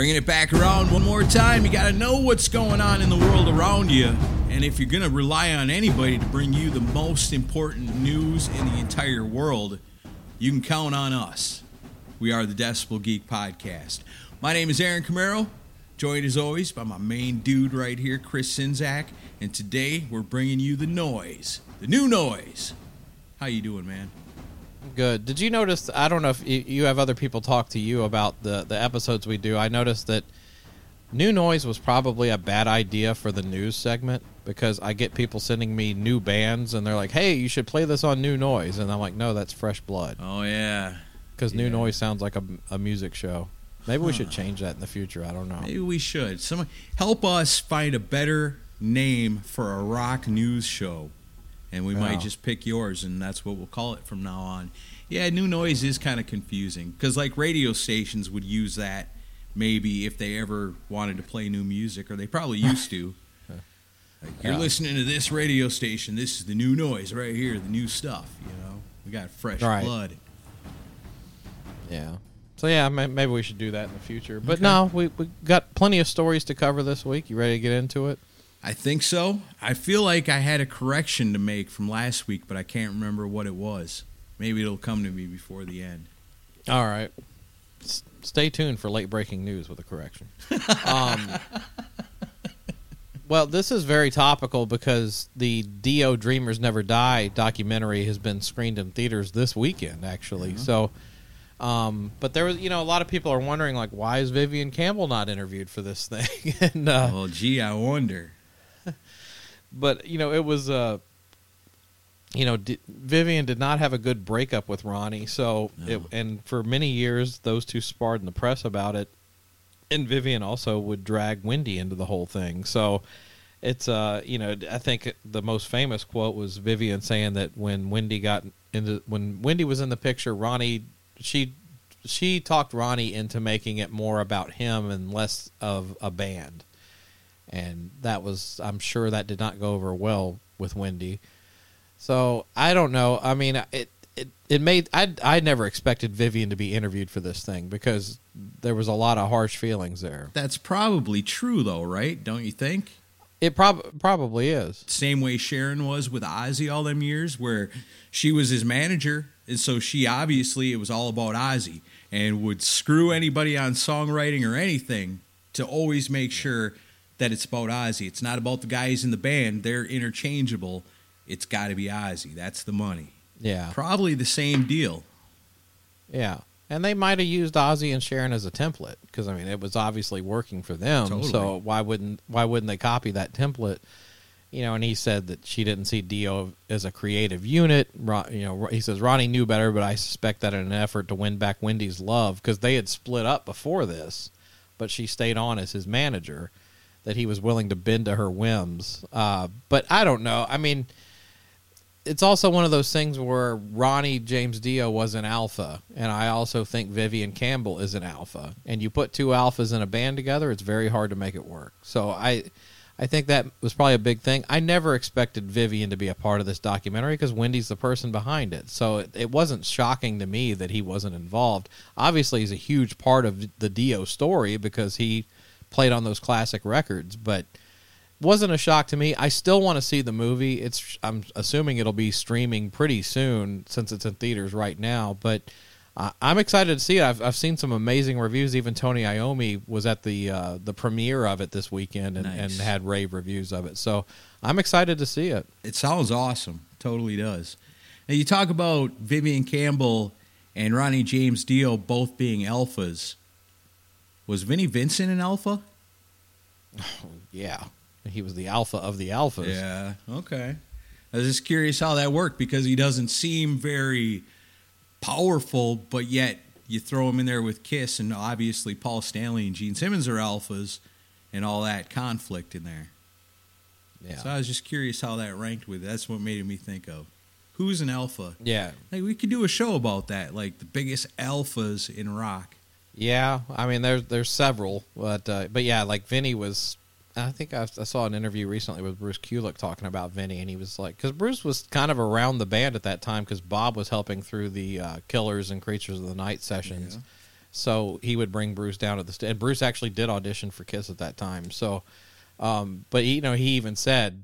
Bringing it back around one more time. You got to know what's going on in the world around you. And if you're going to rely on anybody to bring you the most important news in the entire world, you can count on us. We are the Decibel Geek Podcast. My name is Aaron Camaro, joined as always by my main dude right here, Chris Czynszak. And today we're bringing you the noise, the new noise. How you doing, man? Good. Did you notice? I don't know if you- have other people talk to you about the the episodes we do. I noticed that new noise was probably a bad idea for the news segment because I get people sending me new bands and they're like, "Hey, you should play this on New Noise," and I'm like, "No, that's Fresh Blood Oh yeah. because New Noise sounds like a, a music show." Maybe we should change that in the future. I don't know. Maybe we should. Someone help us find a better name for a rock news show. And we Yeah. might just pick yours and that's what we'll call it from now on. Yeah, new noise is kind of confusing cuz like radio stations would use that maybe if they ever wanted to play new music or they probably used to. Like, you're Yeah. listening to this radio station. This is the new noise right here, the new stuff, you know. We got fresh Right. blood. Yeah. So yeah, may- maybe we should do that in the future. But Okay. no, we we got plenty of stories to cover this week. You ready to get into it? I think so. I feel like I had a correction to make from last week, but I can't remember what it was. Maybe it'll come to me before the end. All right. S- stay tuned for late breaking news with a correction. um, well, this is very topical because the Dio Dreamers Never Die documentary has been screened in theaters this weekend, actually. So, um, but there was, you know, a lot of people are wondering, like, why is Vivian Campbell not interviewed for this thing? and, uh, well, gee, I wonder. but you know it was uh you know D- Vivian did not have a good breakup with Ronnie so No. it, and for many years those two sparred in the press about it. And Vivian also would drag Wendy into the whole thing. So it's uh you know I think the most famous quote was Vivian saying that when Wendy got into when Wendy was in the picture Ronnie she she talked Ronnie into making it more about him and less of a band and that was I'm sure that did not go over well with Wendy. So I don't know. I mean, it it it made I I never expected Vivian to be interviewed for this thing because there was a lot of harsh feelings there. That's probably true, though, right? Don't you think? It prob- probably is. Same way Sharon was with Ozzy all them years, where she was his manager, and so she obviously it was all about Ozzy and would screw anybody on songwriting or anything to always make sure that it's about Ozzy. It's not about the guys in the band; they're interchangeable. It's got to be Ozzy. That's the money. Yeah, Probably the same deal. yeah. And they might have used Ozzy and Sharon as a template because I mean it was obviously working for them. Totally. So why wouldn't why wouldn't they copy that template? You know, and he said that she didn't see Dio as a creative unit. You know, he says Ronnie knew better, but I suspect that in an effort to win back Wendy's love because they had split up before this, but she stayed on as his manager. That he was willing to bend to her whims. Uh, but I don't know. I mean, it's also one of those things where Ronnie James Dio was an alpha, and I also think Vivian Campbell is an alpha. And you put two alphas in a band together, it's very hard to make it work. So I, I think that was probably a big thing. I never expected Vivian to be a part of this documentary because Wendy's the person behind it. So it, it wasn't shocking to me that he wasn't involved. Obviously, he's a huge part of the Dio story because he played on those classic records, but wasn't a shock to me. I still want to see the movie. It's I'm assuming it'll be streaming pretty soon since it's in theaters right now. But uh, I'm excited to see it. I've, I've seen some amazing reviews. Even Tony Iommi was at the uh, the premiere of it this weekend and, and had rave reviews of it. So I'm excited to see it. It sounds awesome. Totally does. Now you talk about Vivian Campbell and Ronnie James Dio both being alphas. Was Vinnie Vincent an alpha? Yeah, he was the alpha of the alphas. Yeah. Okay. I was just curious how that worked because he doesn't seem very powerful, but yet you throw him in there with Kiss, and obviously Paul Stanley and Gene Simmons are alphas, and all that conflict in there. yeah, So I was just curious how that ranked with. That's what made me think of who's an alpha. yeah. Like we could do a show about that, like the biggest alphas in rock. Yeah, I mean there's there's several, but uh, but yeah, like Vinny was. I think I, I saw an interview recently with Bruce Kulick talking about Vinny, and he was like, because Bruce was kind of around the band at that time, because Bob was helping through the uh, Killers and Creatures of the Night sessions, So he would bring Bruce down to the stage. And Bruce actually did audition for Kiss at that time. So, um, but you know, he even said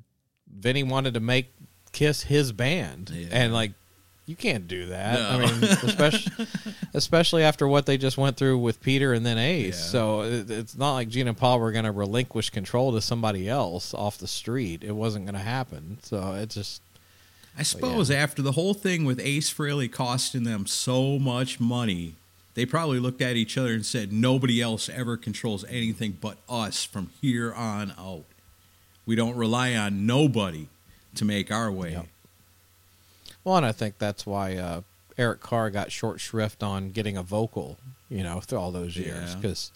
Vinny wanted to make Kiss his band, Yeah. and like you can't do that. I mean, especially especially after what they just went through with Peter and then Ace. Yeah. So it, it's not like Gene and Paul were going to relinquish control to somebody else off the street. It wasn't going to happen. So it just I suppose after the whole thing with Ace Frehley costing them so much money, they probably looked at each other and said, "Nobody else ever controls anything but us from here on out. We don't rely on nobody to make our way." Yep. Well, and I think that's why uh, Eric Carr got short shrift on getting a vocal, you know, through all those years Yeah. because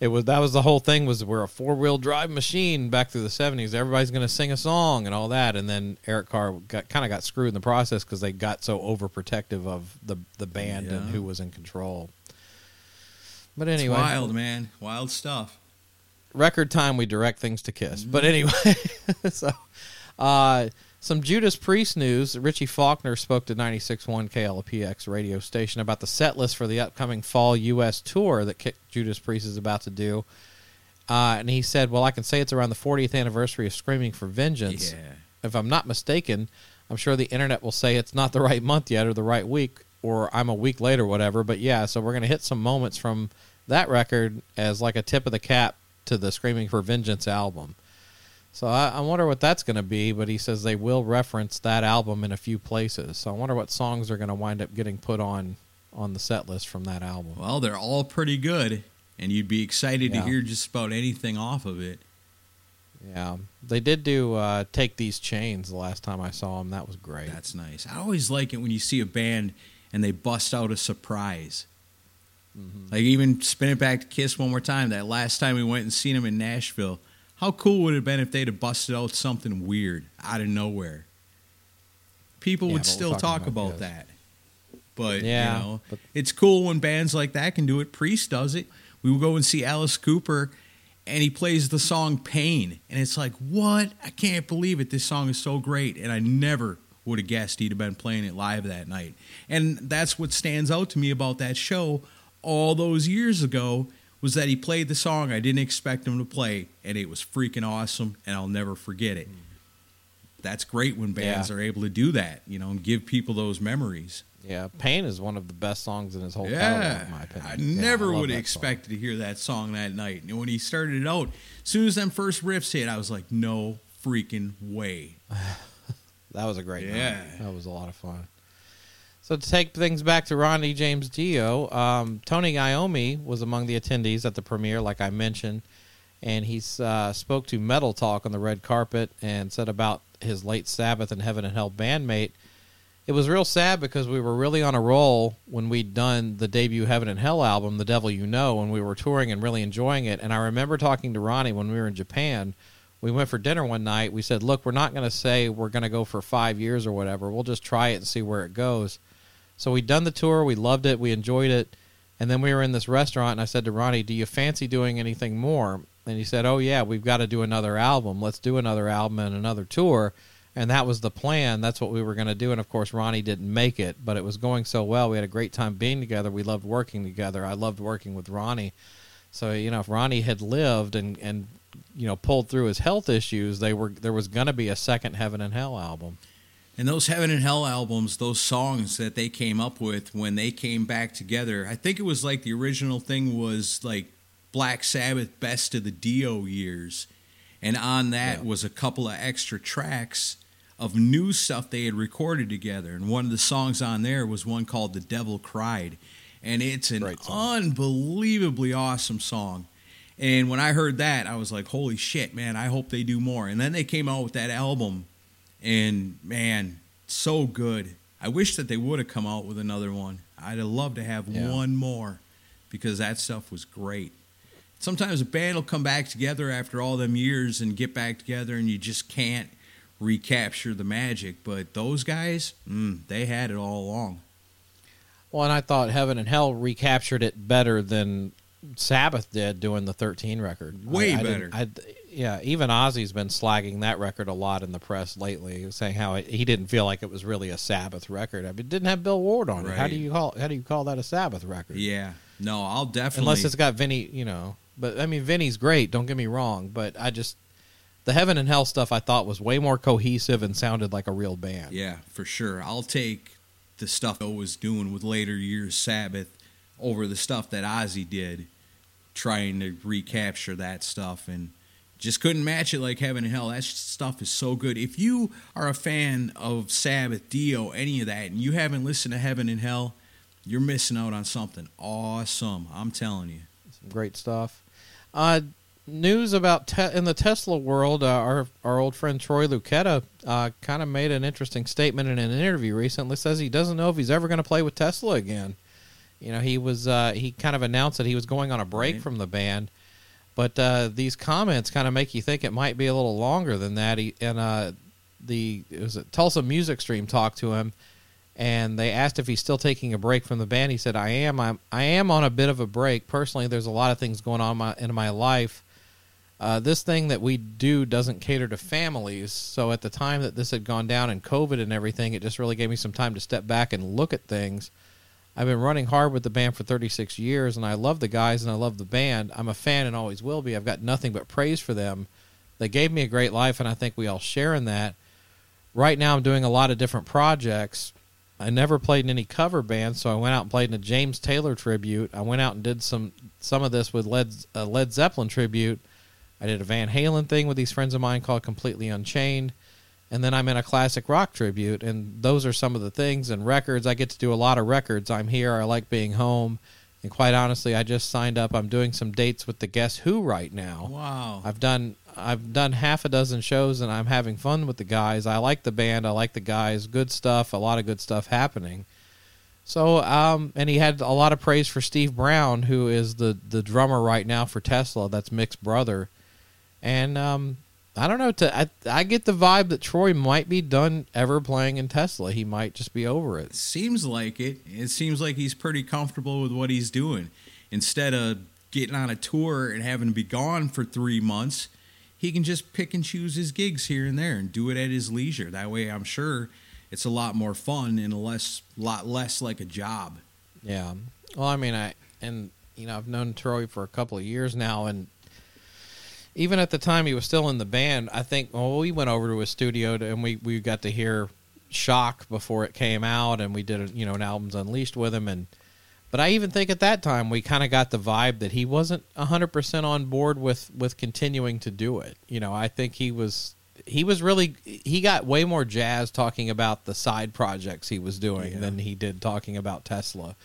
it was that was the whole thing was we're a four wheel drive machine back through the seventies. Everybody's going to sing a song and all that, and then Eric Carr got kind of got screwed in the process because they got so overprotective of the the band and who was in control. But It's anyway, wild, man, wild stuff. record time we direct things to kiss but Mm-hmm. anyway so uh some judas priest news richie faulkner spoke to 96.1 klpx radio station about the set list for the upcoming fall us tour that judas priest is about to do uh, and he said well i can say it's around the 40th anniversary of screaming for vengeance Yeah. if i'm not mistaken i'm sure the internet will say it's not the right month yet or the right week or i'm a week late or whatever but yeah so we're going to hit some moments from that record as like a tip of the cap to the Screaming for Vengeance album. So I, I wonder what that's going to be, but he says they will reference that album in a few places. So I wonder what songs are going to wind up getting put on on the set list from that album. Well, they're all pretty good, and you'd be excited Yeah. to hear just about anything off of it. Yeah, they did do uh, "Take These Chains" the last time I saw them. That was great. That's nice. I always like it when you see a band and they bust out a surprise. Mm-hmm. Like even spin it back to Kiss one more time. That last time we went and seen them in Nashville, how cool would it have been if they'd have busted out something weird out of nowhere? People Yeah, would still talk about about, that. But Yeah, you know, but- it's cool when bands like that can do it. Priest does it. We will go and see Alice Cooper, and he plays the song "Pain," and it's like, what? I can't believe it. This song is so great, and I never would have guessed he'd have been playing it live that night. And that's what stands out to me about that show all those years ago was that he played the song I didn't expect him to play, and it was freaking awesome, and I'll never forget it. That's great when bands Yeah. are able to do that, you know, and give people those memories. yeah, "Pain" is one of the best songs in his whole catalog, Yeah, in my opinion. I Yeah, never would have expected to hear that song that night. And when he started it out, as soon as them first riffs hit, I was like, no freaking way. That was a great Yeah. night. That was a lot of fun. So to take things back to Ronnie James Dio, um, Tony Iommi was among the attendees at the premiere, like I mentioned, and he uh, spoke to Metal Talk on the red carpet and said about his late Sabbath and Heaven and Hell bandmate. It was real sad because we were really on a roll when we'd done the debut Heaven and Hell album, The Devil You Know, and we were touring and really enjoying it. And I remember talking to Ronnie when we were in Japan. We went for dinner one night. We said, Look, we're not going to say we're going to go for five years or whatever. We'll just try it and see where it goes. So we'd done the tour. We loved it. We enjoyed it. And then we were in this restaurant, and I said to Ronnie, Do you fancy doing anything more? And he said, Oh, yeah, we've got to do another album. Let's do another album and another tour. And that was the plan. That's what we were going to do. And of course, Ronnie didn't make it, but it was going so well. We had a great time being together. We loved working together. I loved working with Ronnie. So, you know, if Ronnie had lived and, and you know, pulled through his health issues, they were there was going to be a second Heaven and Hell album. And those Heaven and Hell albums, those songs that they came up with when they came back together, I think it was like the original thing was like Black Sabbath Best of the Dio years. And on that Yeah. was a couple of extra tracks of new stuff they had recorded together. And one of the songs on there was one called The Devil Cried. And it's an unbelievably awesome song. And when I heard that, I was like, holy shit, man, I hope they do more. And then they came out with that album and man, so good. I wish that they would have come out with another one. I'd have loved to have Yeah. one more because that stuff was great. Sometimes a band will come back together after all them years and get back together, and you just can't recapture the magic. But those guys, mm, they had it all along. Well, and I thought Heaven and Hell recaptured it better than Sabbath did doing the 13 record. Way I- I better. I, yeah, even Ozzy's been slagging that record a lot in the press lately, saying how it, he didn't feel like it was really a Sabbath record. I mean, it didn't have Bill Ward on it. How do you call how do you call that a Sabbath record? Yeah, No, I'll definitely. unless it's got Vinny, you know. But I mean, Vinny's great. Don't get me wrong, but I just the heaven and hell stuff I thought was way more cohesive and sounded like a real band. Yeah, for sure. I'll take the stuff I was doing with later years Sabbath over the stuff that Ozzy did, trying to recapture that stuff and just couldn't match it like heaven and hell. That stuff is so good. If you are a fan of Sabbath, Dio, any of that, and you haven't listened to Heaven and Hell, you're missing out on something awesome. I'm telling you. Some great stuff. Uh, news about te- in the Tesla world, uh, our our old friend Troy Luccketta uh, kind of made an interesting statement in an interview recently. Says he doesn't know if he's ever going to play with Tesla again. You know, he was uh, he kind of announced that he was going on a break Right. from the band, but uh, these comments kind of make you think it might be a little longer than that. He, and uh, the it was a Tulsa Music Stream talked to him, and they asked if he's still taking a break from the band. He said, "I am. I'm, I am on a bit of a break. Personally, there's a lot of things going on in my, in my life. Uh, this thing that we do doesn't cater to families. So at the time that this had gone down and COVID and everything, it just really gave me some time to step back and look at things. I've been running hard with the band for 36 years, and I love the guys and I love the band. I'm a fan and always will be. I've got nothing but praise for them. They gave me a great life, and I think we all share in that. Right now, I'm doing a lot of different projects. I never played in any cover bands, so I went out and played in a James Taylor tribute. I went out and did some some of this with Led uh, Led Zeppelin tribute. I did a Van Halen thing with these friends of mine called Completely Unchained. And then I'm in a classic rock tribute. And those are some of the things and records. I get to do a lot of records. I'm here. I like being home. And quite honestly, I just signed up. I'm doing some dates with the Guess Who right now. Wow. I've done I've done half a dozen shows and I'm having fun with the guys. I like the band. I like the guys. Good stuff. A lot of good stuff happening. So, um, and he had a lot of praise for Steve Brown, who is the the drummer right now for Tesla. That's Mick's brother. And um, I don't know. To I, I get the vibe that Troy might be done ever playing in Tesla. He might just be over it. Seems like it. It seems like he's pretty comfortable with what he's doing. Instead of getting on a tour and having to be gone for three months, he can just pick and choose his gigs here and there and do it at his leisure. That way, I'm sure it's a lot more fun and a less, lot less like a job. Yeah. Well, I mean, I and you know I've known Troy for a couple of years now, and even at the time he was still in the band, I think well we went over to his studio to, and we we got to hear Shock before it came out, and we did a, you know an albums Unleashed with him, and but I even think at that time we kind of got the vibe that he wasn't hundred percent on board with with continuing to do it. You know, I think he was he was really he got way more jazz talking about the side projects he was doing Yeah. than he did talking about Tesla.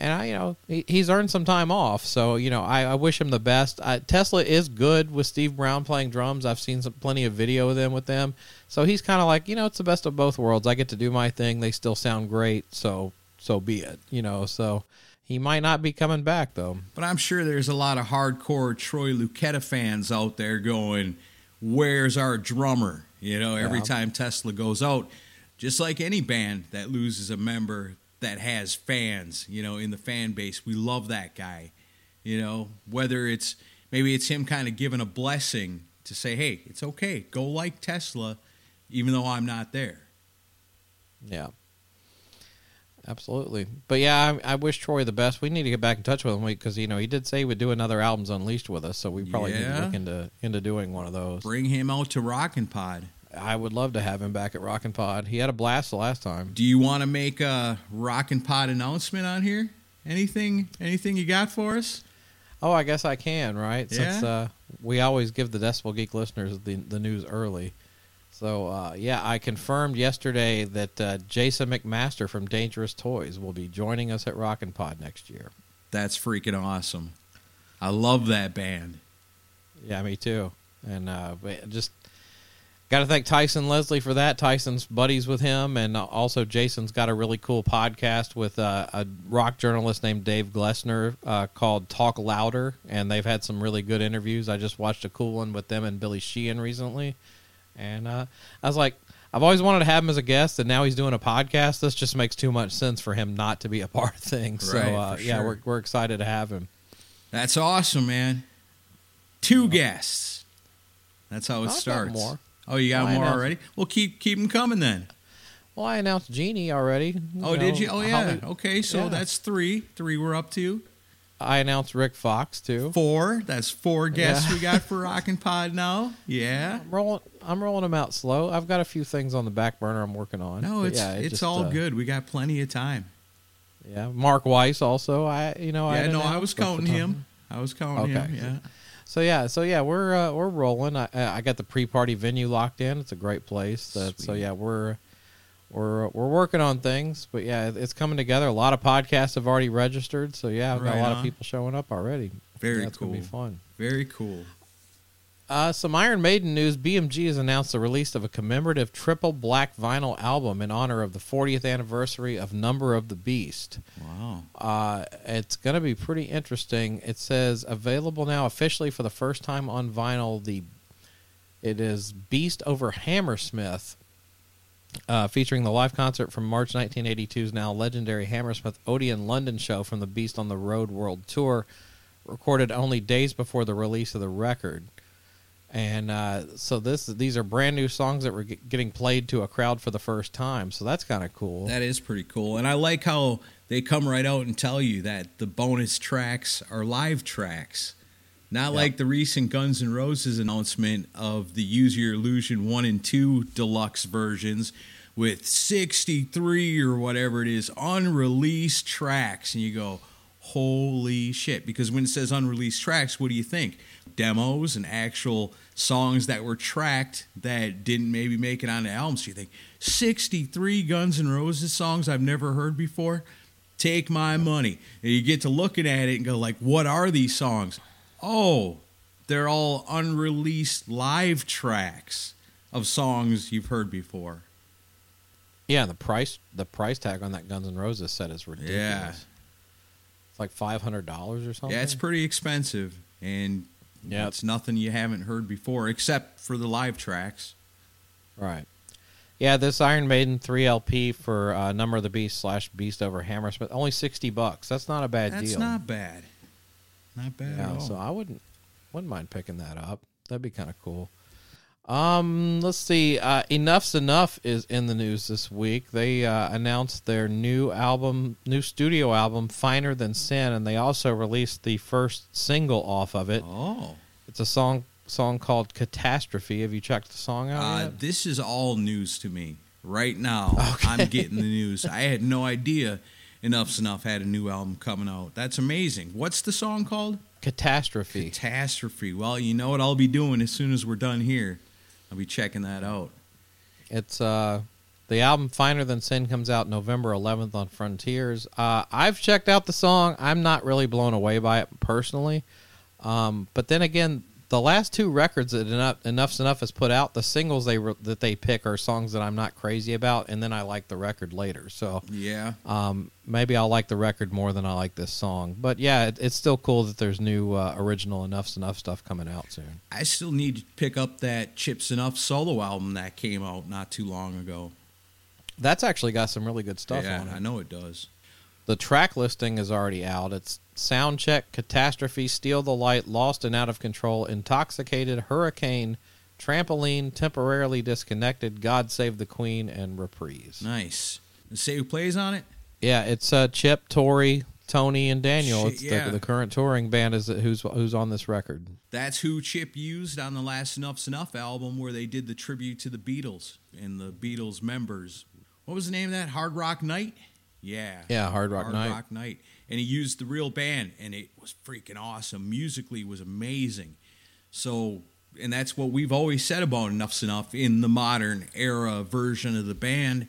And I, you know, he, he's earned some time off, so you know, I, I wish him the best. I, Tesla is good with Steve Brown playing drums. I've seen some plenty of video of them with them, so he's kind of like, you know, it's the best of both worlds. I get to do my thing; they still sound great, so so be it. You know, so he might not be coming back though. But I'm sure there's a lot of hardcore Troy Luccketta fans out there going, Where's our drummer? You know, every Yeah. time Tesla goes out, just like any band that loses a member that has fans, you know, in the fan base, we love that guy. You know, whether it's maybe it's him kind of giving a blessing to say, Hey, it's okay, go like Tesla, even though I'm not there. Yeah. Absolutely, but yeah, I, I wish Troy the best. We need to get back in touch with him because you know he did say he would do another albums Unleashed with us, so we probably need to Yeah. look into into doing one of those. Bring him out to Rockin' Pod. I would love to have him back at Rockin' Pod. He had a blast the last time. Do you want to make a Rockin' Pod announcement on here? Anything anything you got for us? Oh, I guess I can, right? Since uh, we always give the Decibel Geek listeners the the news early. So uh, yeah, I confirmed yesterday that uh, Jason McMaster from Dangerous Toys will be joining us at Rockin' Pod next year. That's freaking awesome. I love that band. Yeah, me too. And uh, just got to thank Tyson Leslie for that. Tyson's buddies with him, and also Jason's got a really cool podcast with uh, a rock journalist named Dave Glessner uh, called Talk Louder, and they've had some really good interviews. I just watched a cool one with them and Billy Sheehan recently, and uh, I was like. I've always wanted to have him as a guest, and now he's doing a podcast. This just makes too much sense for him not to be a part of things. So, Right, uh, for yeah, we're we're excited to have him. That's awesome, man. Two guests. That's how it starts. more. Oh, you got I more already? Well, keep keep them coming then. Well, I announced Jeannie already. Oh, did you? Oh, yeah. Holly- Okay, so yeah. that's three. Three we're up to. I announced Rick Fox too. Four. That's four guests Yeah. we got for Rockin' Pod now. Yeah. I'm rolling. I'm rolling them out slow. I've got a few things on the back burner I'm working on. No, it's yeah, it it's just, all uh, good. We got plenty of time. Yeah, Mark Weiss also. I you know I yeah, no, I was counting him. I was counting Okay. him. Yeah. So yeah, so yeah, we're uh, we're rolling. I I got the pre-party venue locked in. It's a great place. That, so yeah, we're we're we're working on things, but yeah, it's coming together. A lot of podcasts have already registered. So yeah, I've got Right a lot on. of people showing up already. Very yeah, it's gonna be cool. fun. Very cool. Uh, some Iron Maiden news. BMG has announced the release of a commemorative triple black vinyl album in honor of the 40th anniversary of Number of the Beast. Wow. Uh, it's going to be pretty interesting. It says available now officially for the first time on vinyl. The it is Beast over Hammersmith, uh, featuring the live concert from March 1982's now legendary Hammersmith Odeon London show from the Beast on the Road World Tour, recorded only days before the release of the record. And uh, so this these are brand new songs that were get- getting played to a crowd for the first time. So that's kind of cool. That is pretty cool. And I like how they come right out and tell you that the bonus tracks are live tracks. Not Yeah. like the recent Guns N' Roses announcement of the Use Your Illusion 1 and 2 deluxe versions with 63 or whatever it is unreleased tracks. And you go, holy shit. Because when it says unreleased tracks, what do you think? Demos and actual songs that were tracked that didn't maybe make it on the album. So you think, 63 Guns N' Roses songs I've never heard before? Take my money. And you get to looking at it and go like, what are these songs? Oh, they're all unreleased live tracks of songs you've heard before. Yeah, the price the price tag on that Guns N' Roses set is ridiculous. Yeah. It's like five hundred dollars or something. Yeah, it's pretty expensive, and Yeah. it's nothing you haven't heard before, except for the live tracks. right. Yeah, this Iron Maiden three LP for uh, Number of the Beast slash Beast over Hammersmith only sixty bucks. That's not a bad That's deal. That's not bad. Not bad at yeah, all. so I wouldn't wouldn't mind picking that up. That'd be kind of cool. Um, let's see. Uh, Enuff Z'Nuff is in the news this week. They uh, announced their new album, new studio album, Finer Than Sin, and they also released the first single off of it. oh, It's a song song called Catastrophe. Have you checked the song out uh, yet? this is all news to me right now. Okay. I'm getting the news. I had no idea Enuff Z'Nuff had a new album coming out. That's amazing. What's the song called? Catastrophe. Catastrophe. Well, you know what I'll be doing as soon as we're done here. I'll be checking that out. It's uh the album Finer Than Sin comes out November 11th on Frontiers. Uh, I've checked out the song. I'm not really blown away by it personally. Um, but then again, the last two records that Enough, Enuff Z'Nuff has put out, the singles they re- that they pick are songs that I'm not crazy about, and then I like the record later. So Yeah. um, maybe I'll like the record more than I like this song. But yeah, it, it's still cool that there's new uh, original Enuff Z'Nuff stuff coming out soon. I still need to pick up that Chip Z'Nuff solo album that came out not too long ago. That's actually got some really good stuff yeah, on it. I know it does. The track listing is already out. It's Soundcheck, Catastrophe, Steal the Light, Lost and Out of Control, Intoxicated, Hurricane, Trampoline, Temporarily Disconnected, God Save the Queen, and Reprise. Nice. Say who plays on it? Yeah, it's uh, Chip, Tori, Tony, and Daniel. Shit, it's yeah. the, the current touring band is who's who's on this record. That's who Chip used on the last Enuff Z'Nuff album where they did the tribute to the Beatles and the Beatles members. What was the name of that? Hard Rock Night? Yeah. Yeah, Hard Rock Hard Night. Rock Night. And he used the real band and it was freaking awesome. Musically was amazing. So and that's what we've always said about Enuff Z'Nuff in the modern era version of the band.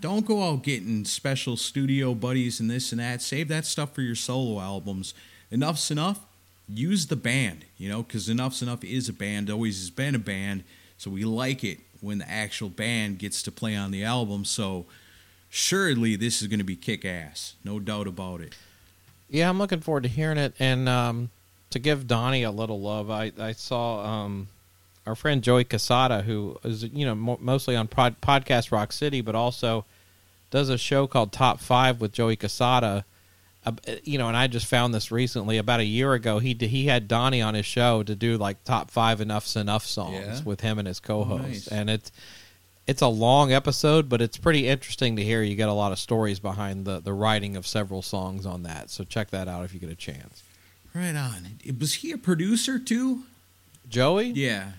Don't go out getting special studio buddies and this and that. Save that stuff for your solo albums. Enuff Z'Nuff, use the band, you know, because Enuff Z'Nuff is a band, always has been a band. So we like it when the actual band gets to play on the album. So surely this is going to be kick ass. No doubt about it. Yeah, I'm looking forward to hearing it. And um, to give Donnie a little love, I, I saw um, our friend Joey Cassata, who is you know mo- mostly on pod, podcast Rock City, but also does a show called Top Five with Joey Cassata. Uh, you know, and I just found this recently. About a year ago, he d- he had Donnie on his show to do like top five Enuff Z'Nuff songs Yeah. with him and his co-host, nice. and it's it's a long episode, but it's pretty interesting to hear. You get a lot of stories behind the the writing of several songs on that. So check that out if you get a chance. Right on. Was he a producer too? Joey? Yeah.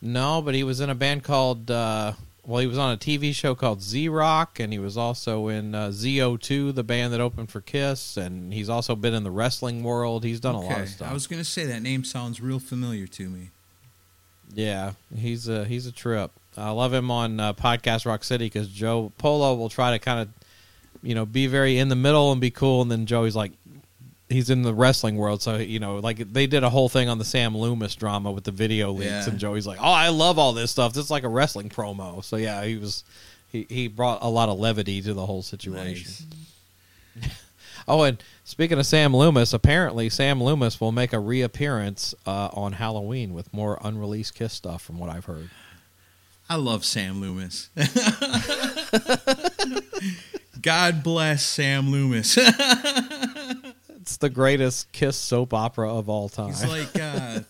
No, but he was in a band called. Uh, well, he was on a TV show called Z Rock, and he was also in uh, ZO2, the band that opened for Kiss, and he's also been in the wrestling world. He's done a lot of stuff. I was going to say that name sounds real familiar to me. Yeah, he's a he's a trip. I love him on uh, podcast Rock City because Joe Polo will try to kind of, you know, be very in the middle and be cool, and then Joey's like, he's in the wrestling world, so you know, like they did a whole thing on the Sam Loomis drama with the video leaks, Yeah. and Joey's like, "Oh, I love all this stuff. This is like a wrestling promo." So yeah, he was he he brought a lot of levity to the whole situation. Nice. Oh, and speaking of Sam Loomis, apparently Sam Loomis will make a reappearance uh, on Halloween with more unreleased Kiss stuff, from what I've heard. I love Sam Loomis. God bless Sam Loomis. It's the greatest Kiss soap opera of all time. He's like uh,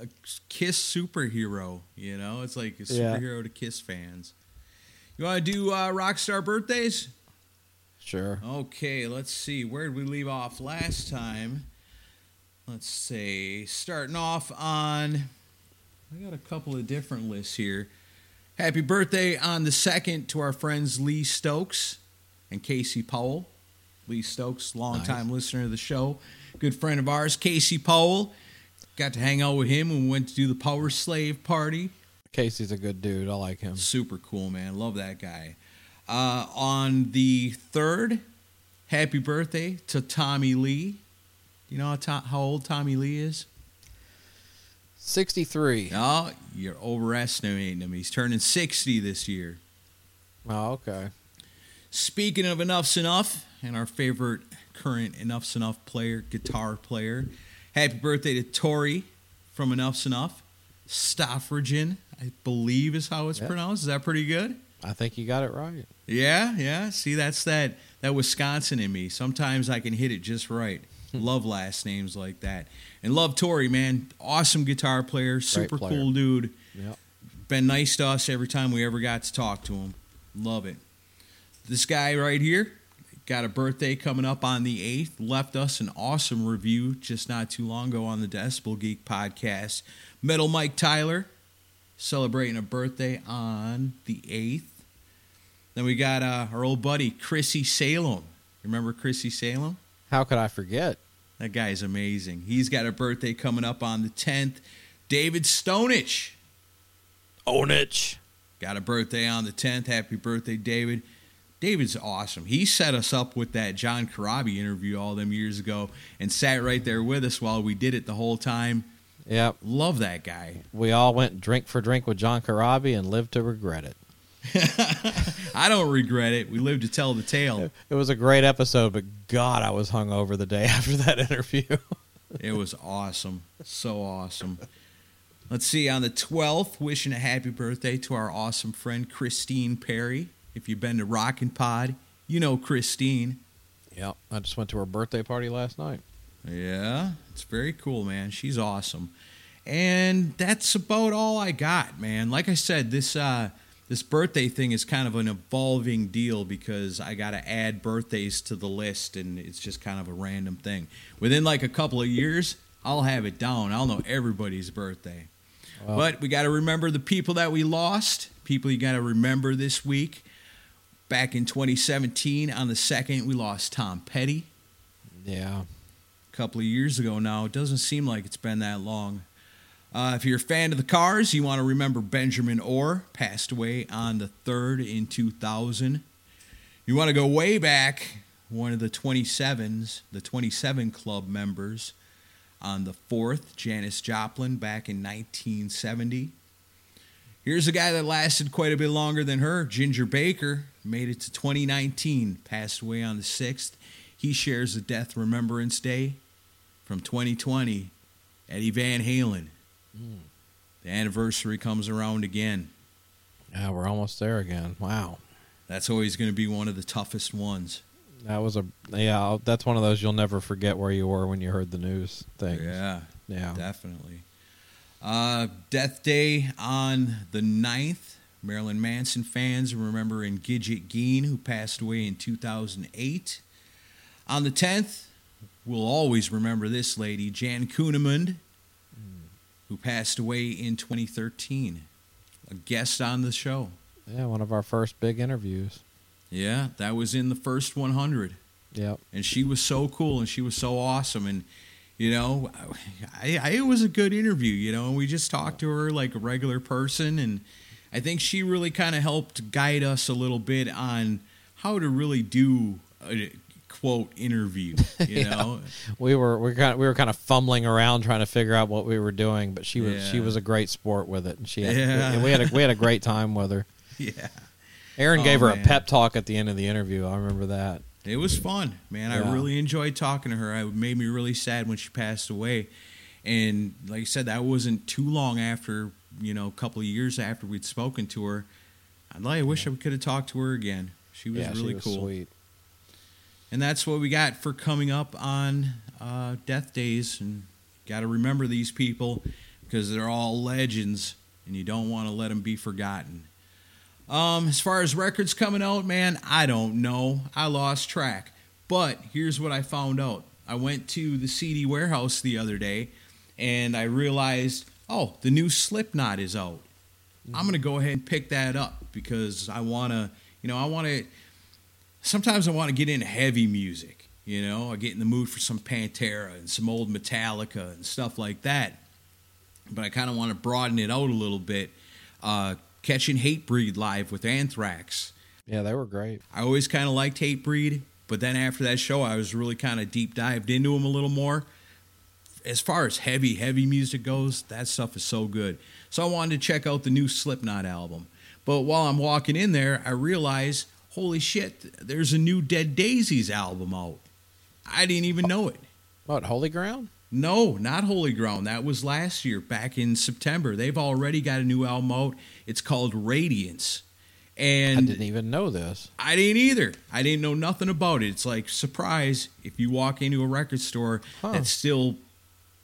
a Kiss superhero, you know? It's like a Yeah. superhero to Kiss fans. You want to do uh, Rockstar birthdays? sure. Okay, let's see. Where did we leave off last time? Let's say starting off on. I got a couple of different lists here. Happy birthday on the second to our friends Lee Stokes and Casey Powell. Lee Stokes, longtime listener of the show, good friend of ours. Casey Powell, got to hang out with him when we went to do the Power Slave party. Casey's a good dude. I like him. Super cool, man. Love that guy. Uh, on the third, happy birthday to Tommy Lee. You know how, to- how old Tommy Lee is? 63. No, you're overestimating him. He's turning 60 this year. Oh, okay. Speaking of Enuff Z'Nuff, and our favorite current Enuff Z'Nuff player, guitar player, happy birthday to Tori from Enuff Z'Nuff. Stoffregen, I believe is how it's Yeah. pronounced. Is that pretty good? I think you got it right. Yeah, yeah. See, that's that that Wisconsin in me. Sometimes I can hit it just right. love last names like that, and love Tori, man. Awesome guitar player, super player. cool dude. Yep. Been nice to us every time we ever got to talk to him. Love it. This guy right here got a birthday coming up on the eighth. Left us an awesome review just not too long ago on the Decibel Geek podcast. Metal Mike Tyler celebrating a birthday on the eighth. Then we got uh, our old buddy Chrissy Salem. Remember Chrissy Salem? How could I forget? That guy's amazing. He's got a birthday coming up on the 10th. David Stonich Onich. got a birthday on the 10th. Happy birthday, David. David's awesome. He set us up with that John Corabi interview all them years ago and sat right there with us while we did it the whole time. Yep. Love that guy. We all went drink for drink with John Corabi and lived to regret it. I don't regret it. We live to tell the tale. It was a great episode, but God, I was hungover the day after that interview. It was awesome. So awesome. Let's see, on the 12th, wishing a happy birthday to our awesome friend Christine Perry. If you've been to Rockin' Pod, you know Christine. Yeah, I just went to her birthday party last night. Yeah, it's very cool, man. She's awesome. And that's about all I got, man. Like I said, this uh this birthday thing is kind of an evolving deal because I got to add birthdays to the list and it's just kind of a random thing. Within like a couple of years, I'll have it down. I'll know everybody's birthday. Well- but we got to remember the people that we lost, people you got to remember this week. Back in 2017 on the 2nd, we lost Tom Petty Yeah. a couple of years ago now. It doesn't seem like it's been that long. Uh, if you're a fan of the Cars, you want to remember Benjamin Orr passed away on the 3rd in 2000. You want to go way back, one of the 27s, the 27 club members on the 4th, Janis Joplin back in 1970. Here's a guy that lasted quite a bit longer than her, Ginger Baker, made it to 2019, passed away on the 6th. He shares the Death Remembrance Day from 2020, Eddie Van Halen. The anniversary comes around again. Yeah, we're almost there again. Wow. That's always going to be one of the toughest ones. That was a yeah. That's one of those you'll never forget where you were when you heard the news thing. Yeah, Yeah. definitely. Uh, Death Day on the 9th, Marilyn Manson fans remember in Gidget Gein, who passed away in 2008. On the 10th, we'll always remember this lady, Jan Kuehnemund, who passed away in 2013. A guest on the show. Yeah, one of our first big interviews. Yeah, that was in the first 100. Yep. And she was so cool and she was so awesome. And, you know, I, I, it was a good interview, you know, and we just talked to her like a regular person. And I think she really kind of helped guide us a little bit on how to really do a quote interview, you Yeah. know? We were we kind of, we were kind of fumbling around trying to figure out what we were doing, but she was she was a great sport with it, and she had, Yeah. we had a, we had a great time with her. Yeah. Aaron Oh, gave her a pep talk at the end of the interview. I remember that. It was fun, man. I really enjoyed talking to her. It made me really sad when she passed away. And like I said, that wasn't too long after, you know, a couple of years after we'd spoken to her. I'd like, I wish I could have talked to her again. She was yeah, really she was cool. sweet. And that's what we got for coming up on uh, Death Days. And got to remember these people because they're all legends, and you don't want to let them be forgotten. Um, as far as records coming out, man, I don't know. I lost track. But here's what I found out. I went to the CD warehouse the other day, and I realized, oh, the new Slipknot is out. I'm gonna go ahead and pick that up because I wanna, you know, I wanna sometimes I want to get into heavy music. You know, I get in the mood for some Pantera and some old Metallica and stuff like that. But I kind of want to broaden it out a little bit. Uh, catching Hatebreed live with Anthrax. Yeah, they were great. I always kind of liked Hatebreed, but then after that show, I was really kind of deep dived into them a little more. As far as heavy, heavy music goes, that stuff is so good. So I wanted to check out the new Slipknot album. But while I'm walking in there, I realize, holy shit, there's a new Dead Daisies album out. I didn't even know it. What Holy Ground? No, not Holy Ground. That was last year, back in September. They've already got a new album out. It's called Radiance. And I didn't even know this. I didn't either. I didn't know nothing about it. It's like surprise if you walk into a record store Huh. that still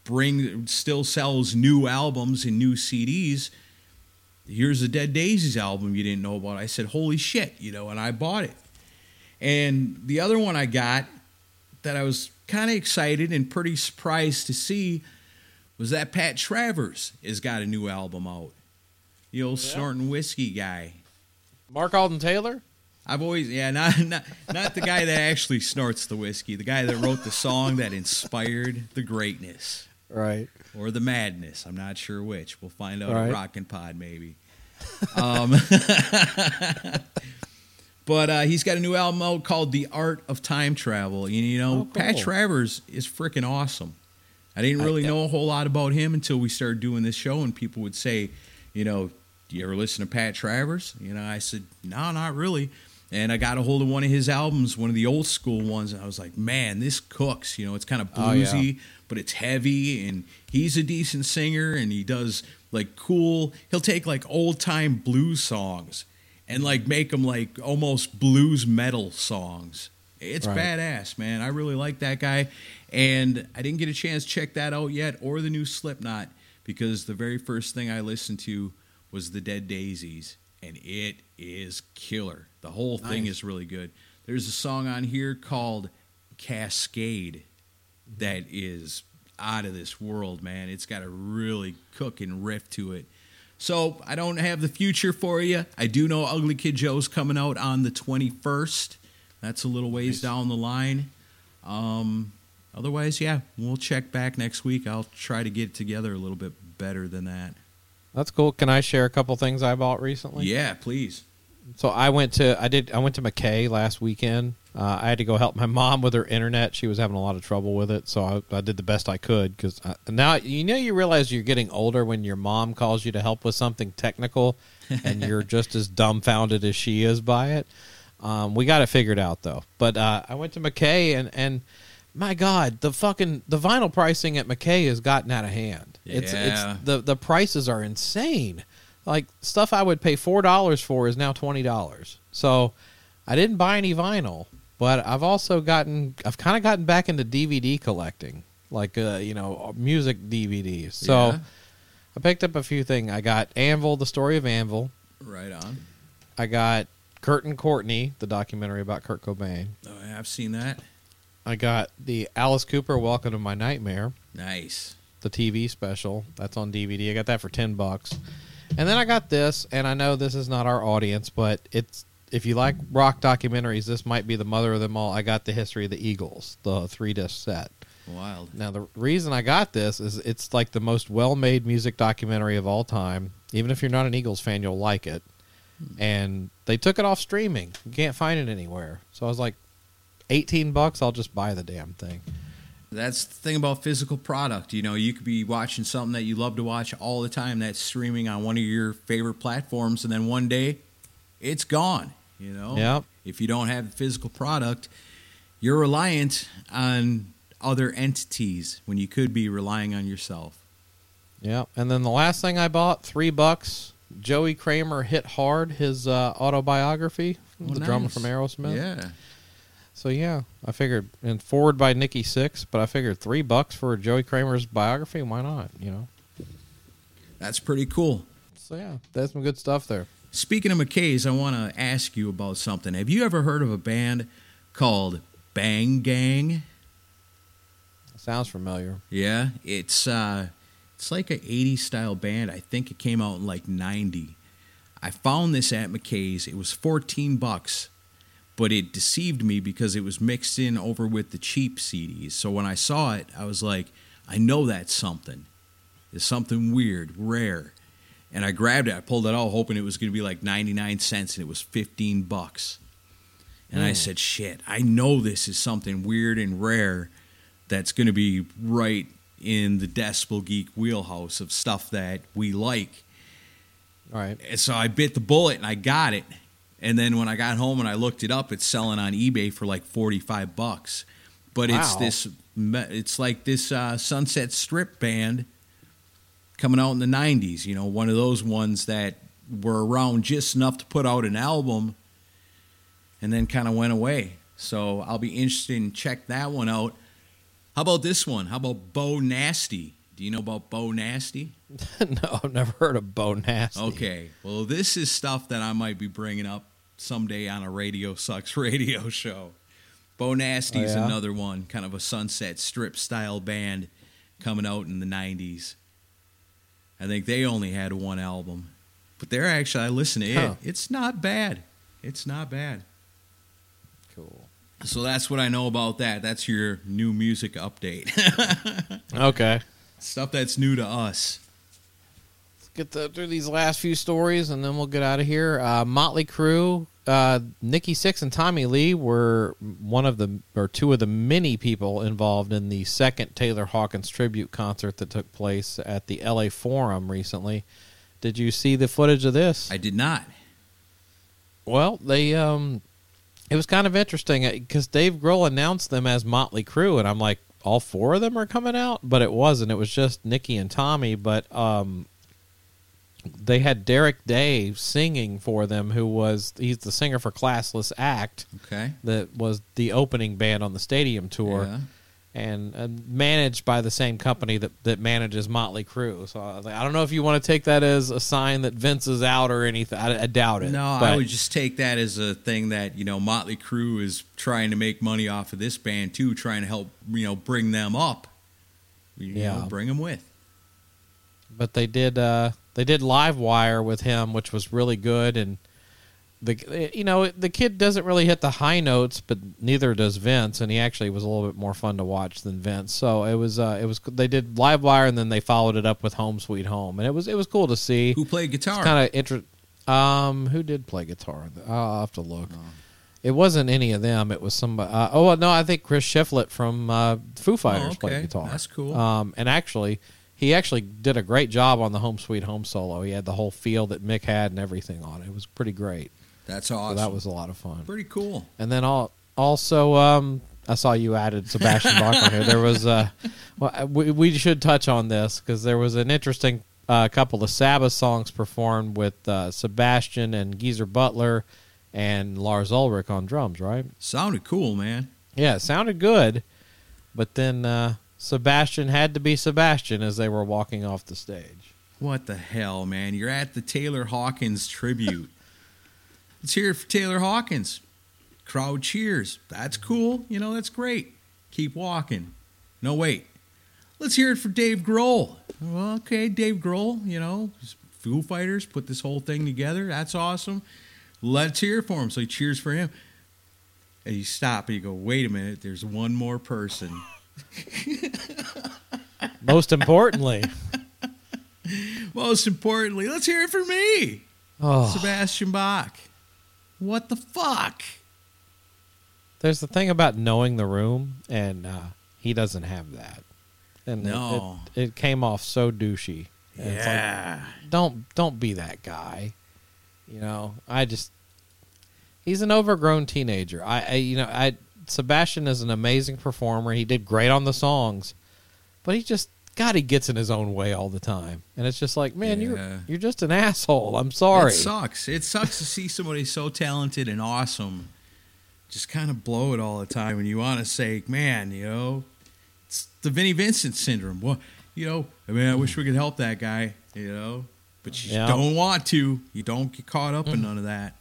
bring still sells new albums and new CDs. Here's a Dead Daisies album you didn't know about. I said, "Holy shit!" You know, and I bought it. And the other one I got that I was kind of excited and pretty surprised to see was that Pat Travers has got a new album out. The old Yeah. snorting whiskey guy. Mark Alden Taylor? I've always yeah not not not the guy that actually snorts the whiskey, the guy that wrote the song that inspired the greatness Right. or the madness. I'm not sure which. We'll find out Right. at Rockin' Pod maybe. Um, but uh, he's got a new album out called "The Art of Time Travel." And, you know, Oh, Pat. Travers is freaking awesome. I didn't I- really know a whole lot about him until we started doing this show, and people would say, you know, do you ever listen to Pat Travers? You know, I said, no, not really. And I got a hold of one of his albums, one of the old school ones, and I was like, man, this cooks. You know, it's kind of Oh, yeah. bluesy, but it's heavy, and he's a decent singer, and he does like cool. He'll take like old time blues songs and like make them like almost blues metal songs. It's Right. badass, man. I really like that guy, and I didn't get a chance to check that out yet, or the new Slipknot, because the very first thing I listened to was the Dead Daisies, and it is killer. The whole thing Nice. is really good. There's a song on here called Cascade that is out of this world, man. It's got a really cooking riff to it. So I don't have the future for you. I do know Ugly Kid Joe's coming out on the 21st. That's a little ways Nice. down the line. Um, otherwise, yeah, we'll check back next week. I'll try to get it together a little bit better than that. That's cool. Can I share a couple things I bought recently? Yeah, please. So I went to I did I went to McKay last weekend. Uh, I had to go help my mom with her internet. She was having a lot of trouble with it, so I, I did the best I could. Because now you know you realize you're getting older when your mom calls you to help with something technical, and you're just as dumbfounded as she is by it. Um, we got it figured out though. But uh, I went to McKay and and my God, the fucking the vinyl pricing at McKay has gotten out of hand. It's Yeah. it's the the prices are insane. Like stuff I would pay four dollars for is now twenty dollars. So I didn't buy any vinyl, but I've also gotten I've kind of gotten back into DVD collecting, like uh, you know music DVDs. So Yeah. I picked up a few things. I got Anvil, the story of Anvil. Right on. I got Kurt and Courtney, the documentary about Kurt Cobain. Oh, I've seen that. I got the Alice Cooper Welcome to My Nightmare, Nice. the TV special. That's on DVD. I got that for 10 bucks. And then I got this, and I know this is not our audience, but it's if you like rock documentaries, this might be the mother of them all. I got the History of the Eagles, the three disc set. Wild. Now the reason I got this is it's like the most well-made music documentary of all time. Even if you're not an Eagles fan, you'll like it. Hmm. And they took it off streaming. You can't find it anywhere. So I was like, 18 bucks, I'll just buy the damn thing. That's the thing about physical product. You know, you could be watching something that you love to watch all the time that's streaming on one of your favorite platforms, and then one day it's gone. You know? Yep. If you don't have the physical product, you're reliant on other entities when you could be relying on yourself. Yeah. And then the last thing I bought, three bucks. Joey Kramer hit hard his uh, autobiography, Oh, the drummer from Aerosmith. Yeah. So yeah, I figured, and forward by Nikki Sixx, but I figured three bucks for Joey Kramer's biography. Why not? You know. That's pretty cool. So yeah, that's some good stuff there. Speaking of McKay's, I want to ask you about something. Have you ever heard of a band called Bang Gang? Sounds familiar. Yeah, it's uh, it's like an '80s style band. I think it came out in like '90. I found this at McKay's. It was 14 bucks, but it deceived me because it was mixed in over with the cheap CDs. So when I saw it, I was like, I know that's something. It's something weird, rare. And I grabbed it. I pulled it out, hoping it was going to be like 99 cents, and it was 15 bucks. And I Hmm. said, shit, I know this is something weird and rare that's going to be right in the Decibel Geek wheelhouse of stuff that we like. All right. And so I bit the bullet and I got it. And then when I got home and I looked it up, it's selling on eBay for like 45 bucks. But it's this it's like this uh, Sunset Strip band coming out in the 90s, you know, one of those ones that were around just enough to put out an album and then kind of went away. So I'll be interested in check that one out. How about this one? How about Bo Nasty? Do you know about Bo Nasty? no, I've never heard of Bo Nasty. Okay. Well, this is stuff that I might be bringing up someday on a Radio Sucks radio show. Bo Nasty Oh, is yeah? another one, kind of a Sunset Strip style band coming out in the 90s. I think they only had one album. But they're actually, I listen to Huh. it. It's not bad. It's not bad. Cool. So that's what I know about that. That's your new music update. Okay. Stuff that's new to us. Get the, through these last few stories and then we'll get out of here. Uh, Motley Crue, uh, Nikki Sixx and Tommy Lee were one of the or two of the many people involved in the second Taylor Hawkins tribute concert that took place at the LA Forum recently. Did you see the footage of this? I did not. Well, they um, it was kind of interesting because Dave Grohl announced them as Motley Crue, and I'm like, all four of them are coming out, but it wasn't. It was just Nikki and Tommy, but um, they had Derek Day singing for them, who was he's the singer for Classless Act, Okay. that was the opening band on the stadium tour. Yeah. And uh, managed by the same company that, that manages Motley Crue, so I, was like, I don't know if you want to take that as a sign that Vince is out or anything. I, I doubt it. No, I would just take that as a thing that you know Motley Crue is trying to make money off of this band too, trying to help you know bring them up. You Yeah. know, bring them with. but they did uh they did live wire with him which was really good and the you know the kid doesn't really hit the high notes but neither does Vince and he actually was a little bit more fun to watch than Vince. So it was uh it was they did live wire and then they followed it up with home sweet home and it was it was cool to see. Who played guitar? kind of inter- um who did play guitar? I'll have to look. It wasn't any of them. It was somebody uh, oh no I think Chris Shiflett from uh, Foo Fighters Oh, okay. played guitar. That's cool. um, and actually, he actually did a great job on the Home Sweet Home solo. He had the whole feel that Mick had and everything on it. It was pretty great. That's awesome. So that was a lot of fun. pretty cool. And then all, also, um, I saw you added Sebastian Bach on here. There was, uh, well, we, we should touch on this because there was an interesting uh, couple of Sabbath songs performed with uh, Sebastian and Geezer Butler and Lars Ulrich on drums, right? Sounded cool, man. Yeah, it sounded good, but then uh, Sebastian had to be Sebastian as they were walking off the stage. What the hell, man? You're at the Taylor Hawkins tribute. Let's hear it for Taylor Hawkins. Crowd cheers. That's cool. You know, that's great. Keep walking. No, wait. Let's hear it for Dave Grohl. Well, okay, Dave Grohl, you know, Foo Fighters put this whole thing together. That's awesome. Let's hear it for him. So he cheers for him. And you stop and you go, wait a minute, there's one more person. Most importantly, Most importantly, let's hear it for me, oh, Sebastian Bach. What the fuck? there's the thing about knowing the room, and uh, he doesn't have that. And it- No. it, it, came off so douchey. And it's like, Yeah. don't don't be that guy. You know, I just he's an overgrown teenager. I, I you know, I Sebastian is an amazing performer. He did great on the songs, but he just God, he gets in his own way all the time, and it's just like, man, Yeah. you're you're just an asshole. I'm sorry. It sucks. It sucks to see somebody so talented and awesome just kind of blow it all the time. And you want to say, man, you know, it's the Vinnie Vincent syndrome. Well, you know, I mean, I wish we could help that guy, you know, but you Yeah. don't want to. You don't get caught up in none of that.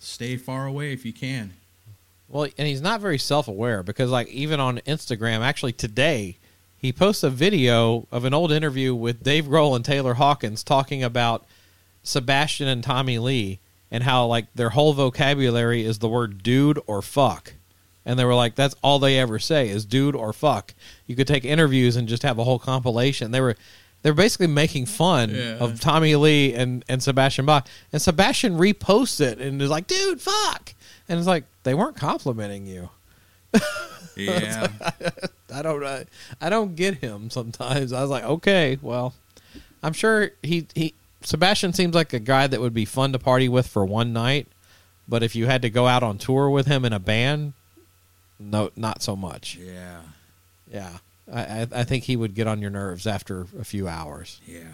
Stay far away if you can. Well, and he's not very self-aware because, like, even on Instagram, actually today, he posts a video of an old interview with Dave Grohl and Taylor Hawkins talking about Sebastian and Tommy Lee and how like their whole vocabulary is the word "dude" or "fuck," and they were like, "That's all they ever say is dude or fuck." You could take interviews and just have a whole compilation. They were. They're basically making fun Yeah. of Tommy Lee and, and Sebastian Bach. And Sebastian reposts it and is like, dude, fuck. And it's like, they weren't complimenting you. Yeah. I don't I, I don't get him sometimes. I was like, okay, well, I'm sure he he Sebastian seems like a guy that would be fun to party with for one night, but if you had to go out on tour with him in a band, no, not so much. yeah. Yeah, I I, I think he would get on your nerves after a few hours. Yeah,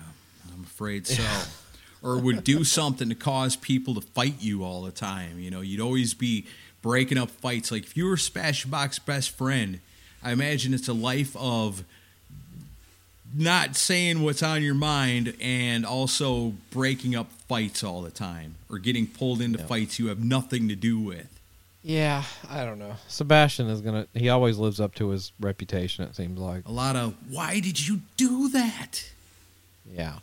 I'm afraid so. or would do something to cause people to fight you all the time. You know, you'd always be breaking up fights. Like if you were Sebastian Bach's best friend, I imagine it's a life of not saying what's on your mind and also breaking up fights all the time or getting pulled into Yeah. fights you have nothing to do with. Yeah, I don't know. Sebastian is gonna. He always lives up to his reputation. It seems like. A lot of why did you do that? Yeah.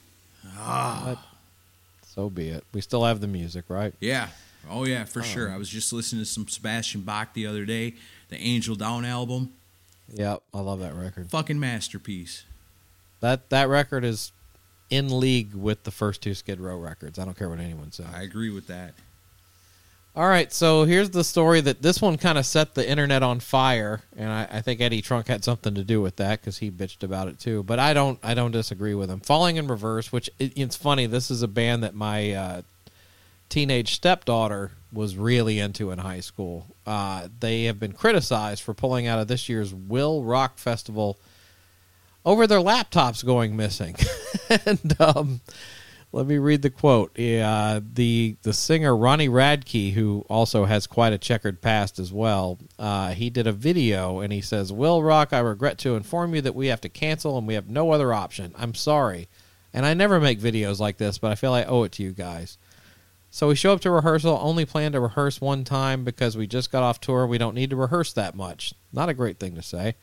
Ah. But so be it. We still have the music, right? Yeah. Oh yeah, for um, sure. I was just listening to some Sebastian Bach the other day, the Angel Down album. Yep, I love that record. Fucking masterpiece. That that record is in league with the first two Skid Row records. I don't care what anyone says. I agree with that. All right, so here's the story that this one kind of set the internet on fire, and I, I think Eddie Trunk had something to do with that because he bitched about it too. But I don't, I don't disagree with him. Falling in Reverse, which it, it's funny. This is a band that my uh, teenage stepdaughter was really into in high school. Uh, they have been criticized for pulling out of this year's Will Rock Festival over their laptops going missing, and um, let me read the quote. Uh, the the singer Ronnie Radke, who also has quite a checkered past as well, uh, he did a video and he says, "Will Rock, I regret to inform you that we have to cancel and we have no other option. I'm sorry, and I never make videos like this, but I feel I owe it to you guys." So we show up to rehearsal, only plan to rehearse one time because we just got off tour. We don't need to rehearse that much. Not a great thing to say.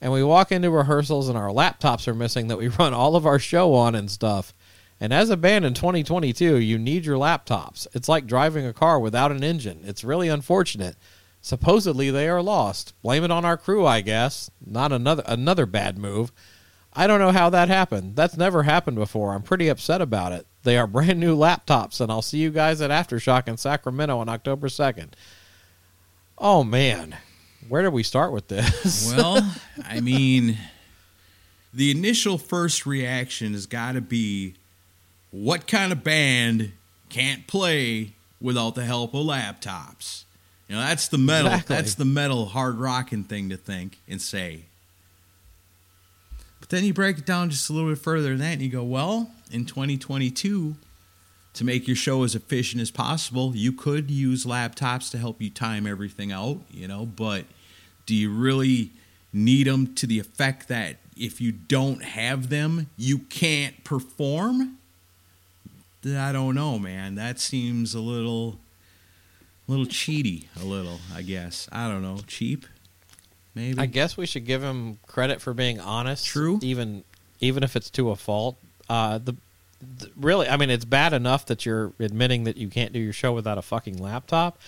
And we walk into rehearsals and our laptops are missing that we run all of our show on and stuff. And as a band in 2022, you need your laptops. It's like driving a car without an engine. It's really unfortunate. Supposedly they are lost. Blame it on our crew, I guess. Not another another bad move. I don't know how that happened. That's never happened before. I'm pretty upset about it. They are brand new laptops, and I'll see you guys at Aftershock in Sacramento on October 2nd. Oh, man. Where do we start with this? Well, I mean, the initial first reaction has got to be what kind of band can't play without the help of laptops? You know, that's the metal. Exactly. That's the metal hard rocking thing to think and say. But then you break it down just a little bit further than that, and you go, well, in 2022, to make your show as efficient as possible, you could use laptops to help you time everything out, you know, but do you really need them to the effect that if you don't have them, you can't perform? I don't know, man. That seems a little, a little cheaty. A little, I guess. I don't know. Cheap, maybe. I guess we should give him credit for being honest. True. Even even if it's to a fault. Uh, the, the really, I mean, it's bad enough that you're admitting that you can't do your show without a fucking laptop,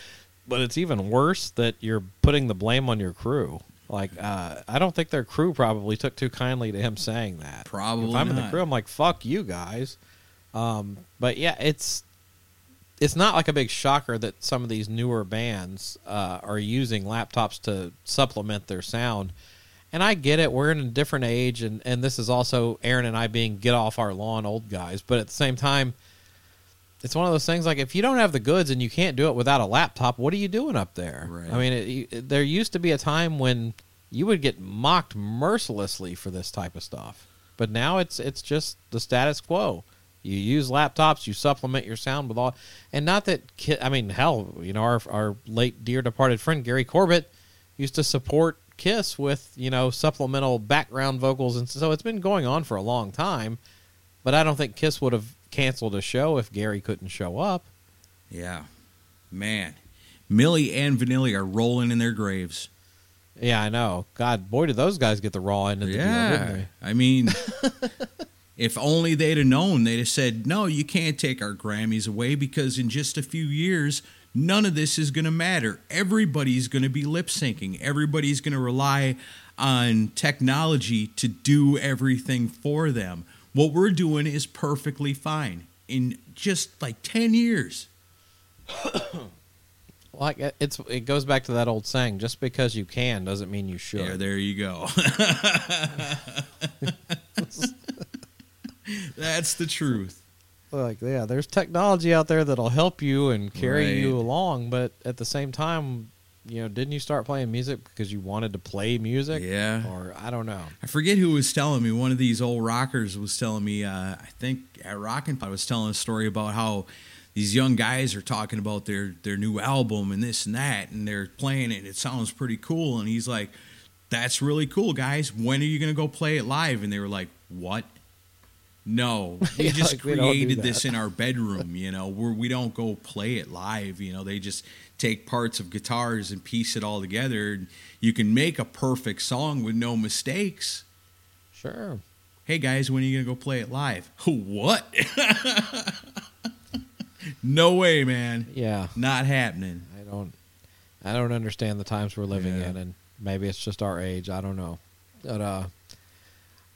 but it's even worse that you're putting the blame on your crew. Like, uh, I don't think their crew probably took too kindly to him saying that. Probably If I'm in the crew, I'm like, fuck you guys. Um, but yeah, it's it's not like a big shocker that some of these newer bands uh, are using laptops to supplement their sound. And I get it. We're in a different age, and, and this is also Aaron and I being get off our lawn old guys. But at the same time, it's one of those things like if you don't have the goods and you can't do it without a laptop, what are you doing up there? Right. I mean, it, it- there used to be a time when you would get mocked mercilessly for this type of stuff, but now it's it's just the status quo. You use laptops, you supplement your sound with all, and not that I mean, hell, you know, our our late dear departed friend Gary Corbett used to support Kiss with you know supplemental background vocals, and so it's been going on for a long time. But I don't think Kiss would have canceled a show if Gary couldn't show up. Yeah, man. Milli and Vanilli are rolling in their graves. Yeah, I know. God, boy, did those guys get the raw end of the deal, didn't Yeah, they? I mean, if only they'd have known, they'd have said, "No, you can't take our Grammys away because in just a few years, none of this is going to matter. Everybody's going to be lip syncing. Everybody's going to rely on technology to do everything for them. What we're doing is perfectly fine in just like ten years." Like it's it goes back to that old saying: just because you can doesn't mean you should. Yeah, there you go. That's the truth. like yeah, there's technology out there that'll help you and carry Right. you along, but at the same time, you know, didn't you start playing music because you wanted to play music? Yeah. Or I don't know. I forget who was telling me. One of these old rockers was telling me. Uh, I think at Rockin' Pod was telling a story about how these young guys are talking about their their new album and this and that, and they're playing it. and It sounds pretty cool, and he's like, "That's really cool, guys. When are you gonna go play it live?" And they were like, "What?" No, we Yeah, just like, created this in our bedroom. You know, where we don't go play it live. You know, they just take parts of guitars and piece it all together. And you can make a perfect song with no mistakes Sure. hey guys, when are you gonna go play it live? What? no way, man. Yeah. Not happening. I don't I don't understand the times we're living Yeah. in and maybe it's just our age, I don't know. But uh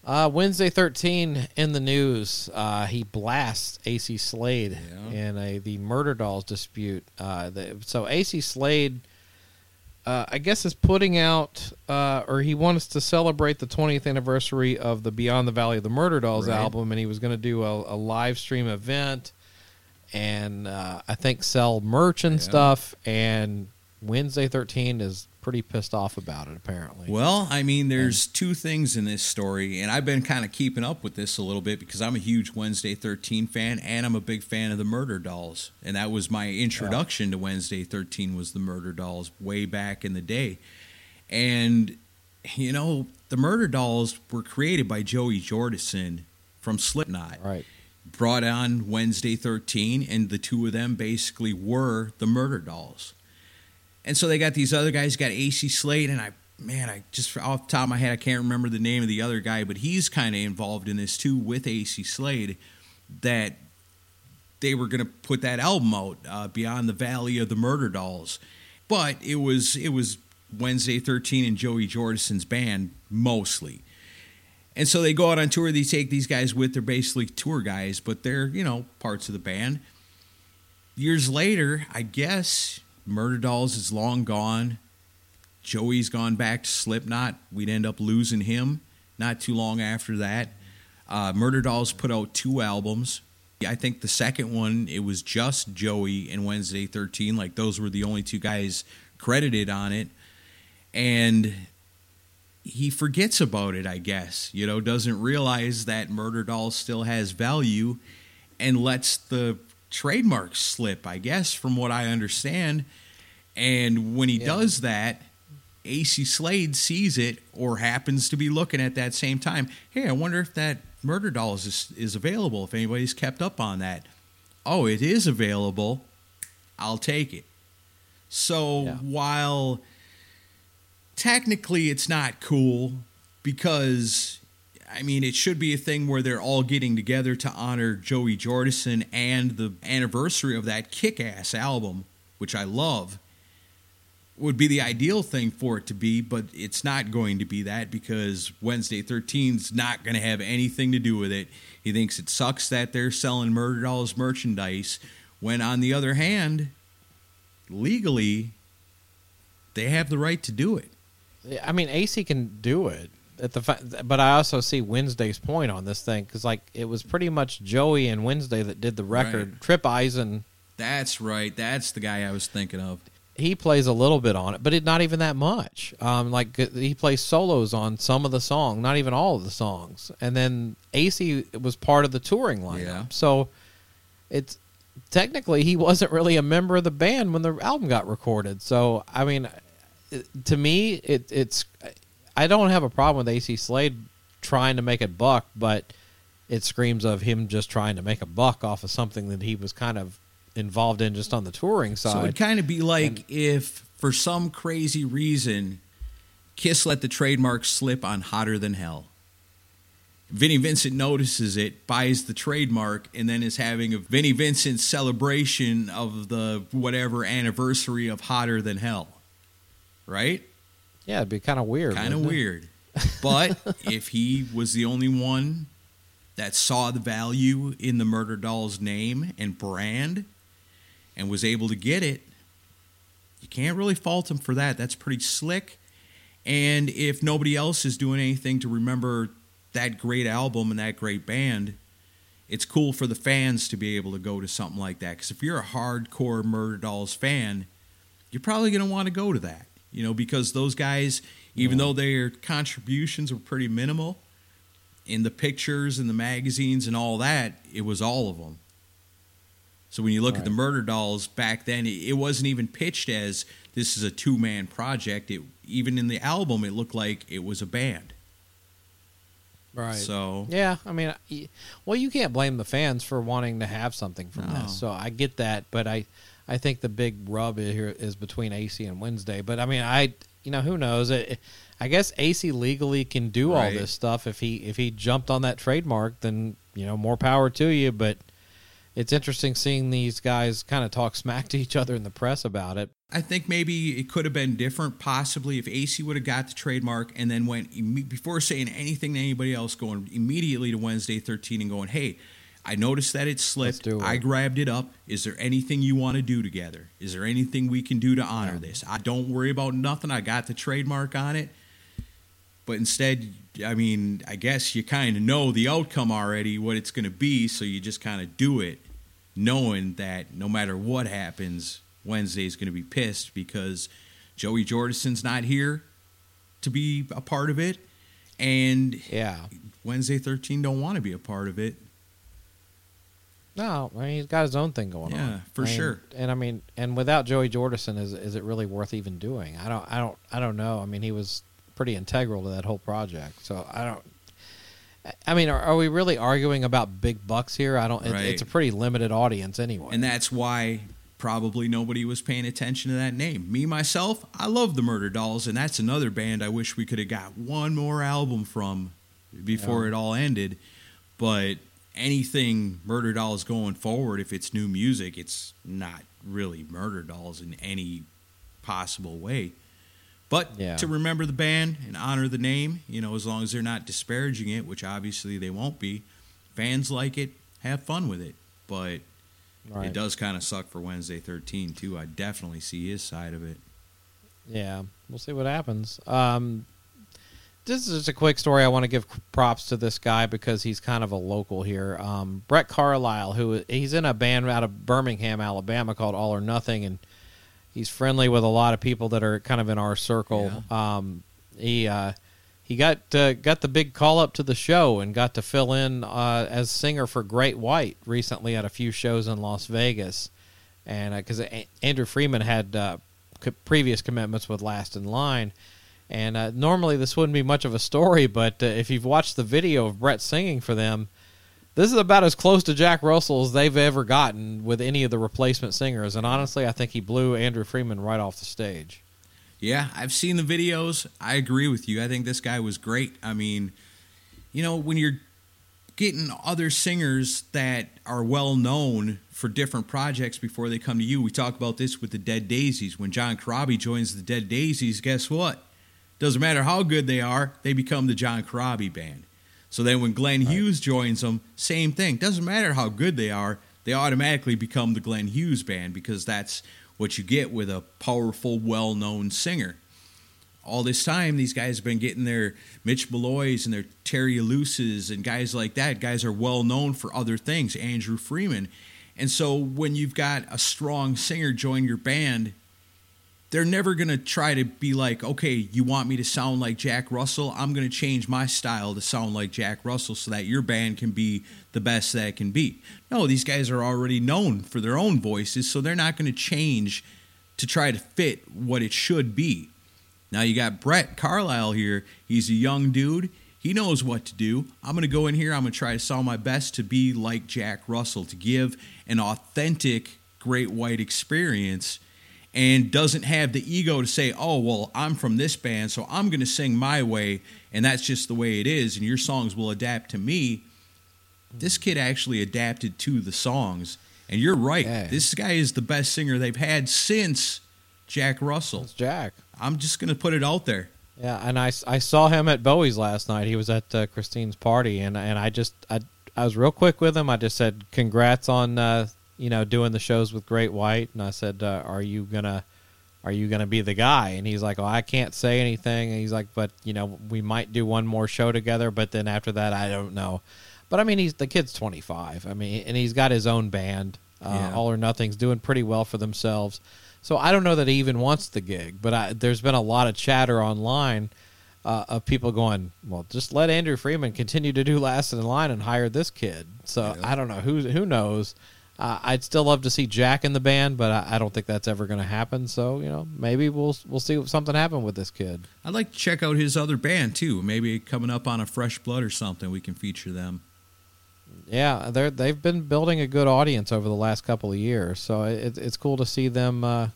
uh Wednesday 13 in the news, uh he blasts Acey Slade Yeah. in a the Murder Dolls dispute. Uh the, so Acey Slade uh, I guess is putting out, uh, or he wants to celebrate the 20th anniversary of the Beyond the Valley of the Murder Dolls Right. album, and he was going to do a, a live stream event, and uh, I think sell merch and Yeah. stuff. And Wednesday 13 is pretty pissed off about it, apparently. Well, I mean, there's two things in this story, and I've been kind of keeping up with this a little bit because I'm a huge Wednesday 13 fan, and I'm a big fan of the Murder Dolls, and that was my introduction to Wednesday 13 was the Murder Dolls way back in the day, and you know, the Murder Dolls were created by Joey Jordison from Slipknot. Right. brought on Wednesday 13, and the two of them basically were the Murder Dolls. And so they got these other guys, got Acey Slade, and I, man, I just off the top of my head, I can't remember the name of the other guy, but he's kind of involved in this too with Acey Slade. That they were going to put that album out, uh, Beyond the Valley of the Murder Dolls, but it was it was Wednesday 13 and Joey Jordison's band mostly. And so they go out on tour. They take these guys with. They're basically tour guys, but they're you know parts of the band. Years later, I guess Murder Dolls is long gone. Joey's gone back to Slipknot. We'd end up losing him not too long after that. Uh, Murder Dolls put out two albums. I think the second one it was just Joey and Wednesday 13. Like those were the only two guys credited on it, and he forgets about it, I guess. You know, doesn't realize that Murder Doll still has value and lets the trademark slip, I guess, from what I understand. And when he Yeah. does that, Acey Slade sees it or happens to be looking at that same time. Hey, I wonder if that Murder doll is, is available, if anybody's kept up on that. oh, it is available, I'll take it. So Yeah. while technically it's not cool because I mean it should be a thing where they're all getting together to honor Joey Jordison and the anniversary of that kick-ass album, which I love. Would be the ideal thing for it to be, but it's not going to be that because Wednesday 13's not going to have anything to do with it. He thinks it sucks that they're selling Murder Dolls merchandise, when on the other hand, legally, they have the right to do it. I mean, Acey can do it. At the fa- but I also see Wednesday's point on this thing because like it was pretty much Joey and Wednesday that did the record. Right. Trip Eisen That's right. That's the guy I was thinking of. he plays a little bit on it, but it not even that much. Um, like he plays solos on some of the songs, not even all of the songs. And then Acey was part of the touring lineup, Yeah. so it's technically he wasn't really a member of the band when the album got recorded. So I mean, to me, it, it's I don't have a problem with Acey Slade trying to make a buck, but it screams of him just trying to make a buck off of something that he was kind of involved in just on the touring side. So it'd kind of be like And- if, for some crazy reason, Kiss let the trademark slip on Hotter Than Hell. Vinnie Vincent notices it, buys the trademark, and then is having a Vinnie Vincent celebration of the whatever anniversary of Hotter Than Hell. Right? Yeah, it'd be kind of weird. Kind of weird. But if he was the only one that saw the value in the Murder Dolls name and brand and was able to get it, you can't really fault him for that. That's pretty slick. And if nobody else is doing anything to remember that great album and that great band, it's cool for the fans to be able to go to something like that. Because if you're a hardcore Murder Dolls fan, you're probably going to want to go to that. You know, because those guys, even though their contributions were pretty minimal, in the pictures and the magazines and all that, it was all of them. So when you look at the Murder Dolls back then, it, it wasn't even pitched as this is a two man project. It even in the album, it looked like it was a band. Right. So Yeah, I mean, well, you can't blame the fans for wanting to have something from No. this. So I get that, but I, I think the big rub here is between Acey and Wednesday. But I mean, I, you know, who knows? It, I guess Acey legally can do all this stuff. If he if he jumped on that trademark, then you know, more power to you. But it's interesting seeing these guys kind of talk smack to each other in the press about it. I think maybe it could have been different, possibly if Acey would have got the trademark and then went before saying anything to anybody else, going immediately to Wednesday 13 and going, "Hey, I noticed that it slipped. it." I grabbed it up. Is there anything you want to do together? Is there anything we can do to honor Yeah. this? I don't worry about nothing. I got the trademark on it." But instead, I mean, I guess you kind of know the outcome already, what it's going to be, so you just kind of do it, knowing that no matter what happens, Wednesday's going to be pissed because Joey Jordison's not here to be a part of it, and Yeah. Wednesday 13 don't want to be a part of it. No, I mean he's got his own thing going on. Yeah, for And- sure. And I mean, and without Joey Jordison, is is it really worth even doing? I don't, I don't, I don't know. I mean, he was pretty integral to that whole project. So I don't. I mean, are, are we really arguing about big bucks here? I don't. It, Right. It's a pretty limited audience anyway. And that's why probably nobody was paying attention to that name. Me, myself, I love the Murder Dolls, and that's another band I wish we could have got one more album from before Yeah. it all ended. But anything Murder Dolls going forward, if it's new music, it's not really Murder Dolls in any possible way. But Yeah. to remember the band and honor the name, you know, as long as they're not disparaging it, which obviously they won't be, fans like it, have fun with it. But right. it does kind of suck for Wednesday 13 too. I definitely see his side of it. Yeah, we'll see what happens. Um, this is just a quick story. I want to give props to this guy because he's kind of a local here. Um, Brett Carlisle, who he's in a band out of Birmingham, Alabama called All or Nothing, and he's friendly with a lot of people that are kind of in our circle. Um, he uh, he got uh, got the big call up to the show and got to fill in uh, as singer for Great White recently at a few shows in Las Vegas, and because Andrew Freeman had uh, previous commitments with Last in Line. And uh, normally this wouldn't be much of a story, but uh, if you've watched the video of Brett singing for them, this is about as close to Jack Russell as they've ever gotten with any of the replacement singers. And honestly, I think he blew Andrew Freeman right off the stage. Yeah, I've seen the videos. I agree with you. I think this guy was great. I mean, you know, when you're getting other singers that are well known for different projects before they come to you, we talk about this with the Dead Daisies. When John Corabi joins the Dead Daisies, guess what? Doesn't matter how good they are, they become the John Corabi band. So then when Glenn right. Hughes joins them, same thing. Doesn't matter how good they are, they automatically become the Glenn Hughes band because that's what you get with a powerful, well known singer. All this time, these guys have been getting their Mitch Malloys and their Terry Ilouses and guys like that. Guys are well known for other things, Andrew Freeman. And so when you've got a strong singer join your band, they're never going to try to be like, okay, you want me to sound like Jack Russell? I'm going to change my style to sound like Jack Russell so that your band can be the best that it can be. No, these guys are already known for their own voices, so they're not going to change to try to fit what it should be. Now you got Brett Carlisle here. He's a young dude. He knows what to do. I'm going to go in here. I'm going to try to sound my best to be like Jack Russell, to give an authentic Great White experience and doesn't have the ego to say, oh, well, I'm from this band, so I'm going to sing my way, and that's just the way it is, and your songs will adapt to me. This kid actually adapted to the songs, and you're right. Yeah. This guy is the best singer they've had since Jack Russell. It's Jack. I'm just going to put it out there. Yeah, and I, I saw him at Bowie's last night. He was at uh, Christine's party, and and I just I I was real quick with him. I just said congrats on uh, you know, doing the shows with Great White, and I said, uh, "Are you gonna, are you gonna be the guy?" And he's like, "Oh, I can't say anything." And he's like, "But you know, we might do one more show together, but then after that, I don't know." But I mean, he's the kid's twenty five. I mean, and he's got his own band. Uh, yeah. All or Nothing's doing pretty well for themselves. So I don't know that he even wants the gig, but I, there's been a lot of chatter online uh, of people going, "Well, just let Andrew Freeman continue to do last in line and hire this kid." So yeah. I don't know who who knows. Uh, I'd still love to see Jack in the band, but I, I don't think that's ever going to happen. So you know, maybe we'll we'll see if something happen with this kid. I'd like to check out his other band too. Maybe coming up on a Fresh Blood or something, we can feature them. Yeah, they're they've been building a good audience over the last couple of years, so it, it's cool to see them uh,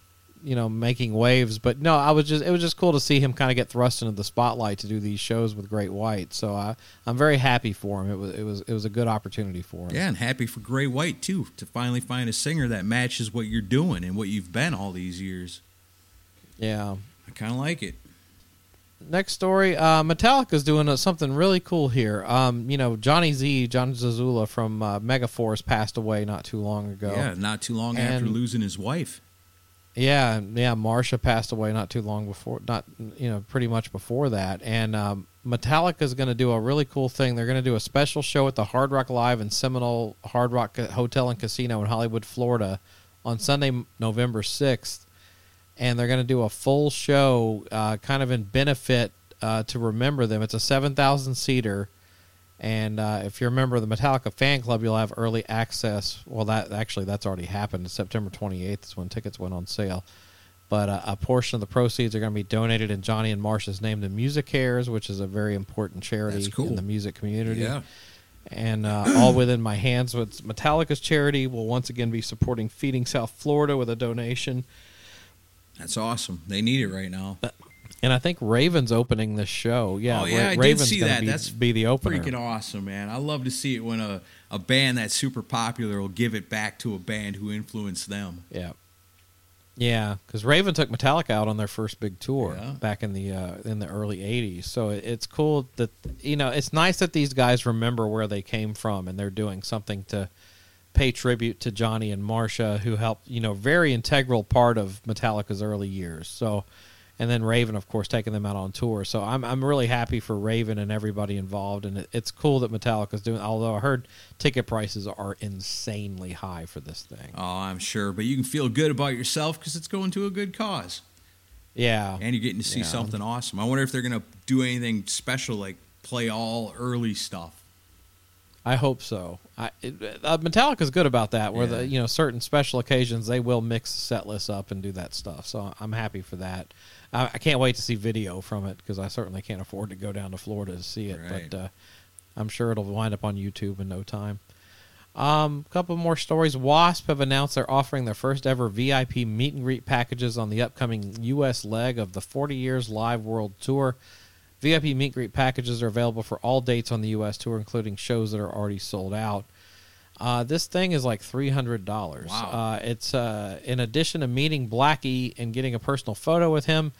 you know making waves. But no i was just it was just cool to see him kind of get thrust into the spotlight to do these shows with great white. So i i'm very happy for him. It was it was it was a good opportunity for him. Yeah and happy for great white too to finally find a singer that matches what you're doing and what you've been all these years. Yeah. I kind of like it. Next story uh, metallica's doing something really cool here. Um, you know johnny z jon zazula from uh, megaforce passed away not too long ago. Yeah not too long and, after losing his wife yeah, yeah. Marsha passed away not too long before, not you know, pretty much before that. And um, Metallica is going to do a really cool thing. They're going to do a special show at the Hard Rock Live and Seminole Hard Rock Hotel and Casino in Hollywood, Florida, on Sunday, November sixth. And they're going to do a full show, uh, kind of in benefit uh, to remember them. It's a seven thousand seater and uh, if you're a member of the Metallica fan club, you'll have early access. Well, that actually that's already happened. September 28th is when tickets went on sale. But uh, a portion of the proceeds are going to be donated in Johnny and Marsha's name to MusiCares, which is a very important charity cool. in the music community. Yeah. And uh, all within my hands, with Metallica's charity will once again be supporting Feeding South Florida with a donation. That's awesome. They need it right now. And I think Raven's opening this show. Yeah, oh, yeah, Ra- I Raven's did see that. Be, that's be the opener. Freaking awesome, man! I love to see it when a, a band that's super popular will give it back to a band who influenced them. Yeah, yeah, because Raven took Metallica out on their first big tour yeah. back in the uh, in the early '80s. So it's cool that you know it's nice that these guys remember where they came from and they're doing something to pay tribute to Johnny and Marsha, who helped you know very integral part of Metallica's early years. So and then Raven, of course, taking them out on tour. So I'm I'm really happy for Raven and everybody involved, and it, it's cool that Metallica's doing. Although I heard ticket prices are insanely high for this thing. Oh, I'm sure, but you can feel good about yourself because it's going to a good cause. Yeah, and you're getting to see yeah. something awesome. I wonder if they're going to do anything special, like play all early stuff. I hope so. I, it, uh, Metallica's good about that, where yeah. the you know certain special occasions they will mix set list up and do that stuff. So I'm happy for that. I, I can't wait to see video from it because I certainly can't afford to go down to Florida to see it. Right. But uh, I'm sure it'll wind up on YouTube in no time. Um, a couple more stories. Wasp have announced they're offering their first ever VIP meet and greet packages on the upcoming U.S. leg of the 40 Years Live World Tour. VIP meet and greet packages are available for all dates on the U.S. tour, including shows that are already sold out. Uh, this thing is like three hundred dollars. Wow. Uh, it's uh, in addition to meeting Blackie and getting a personal photo with him,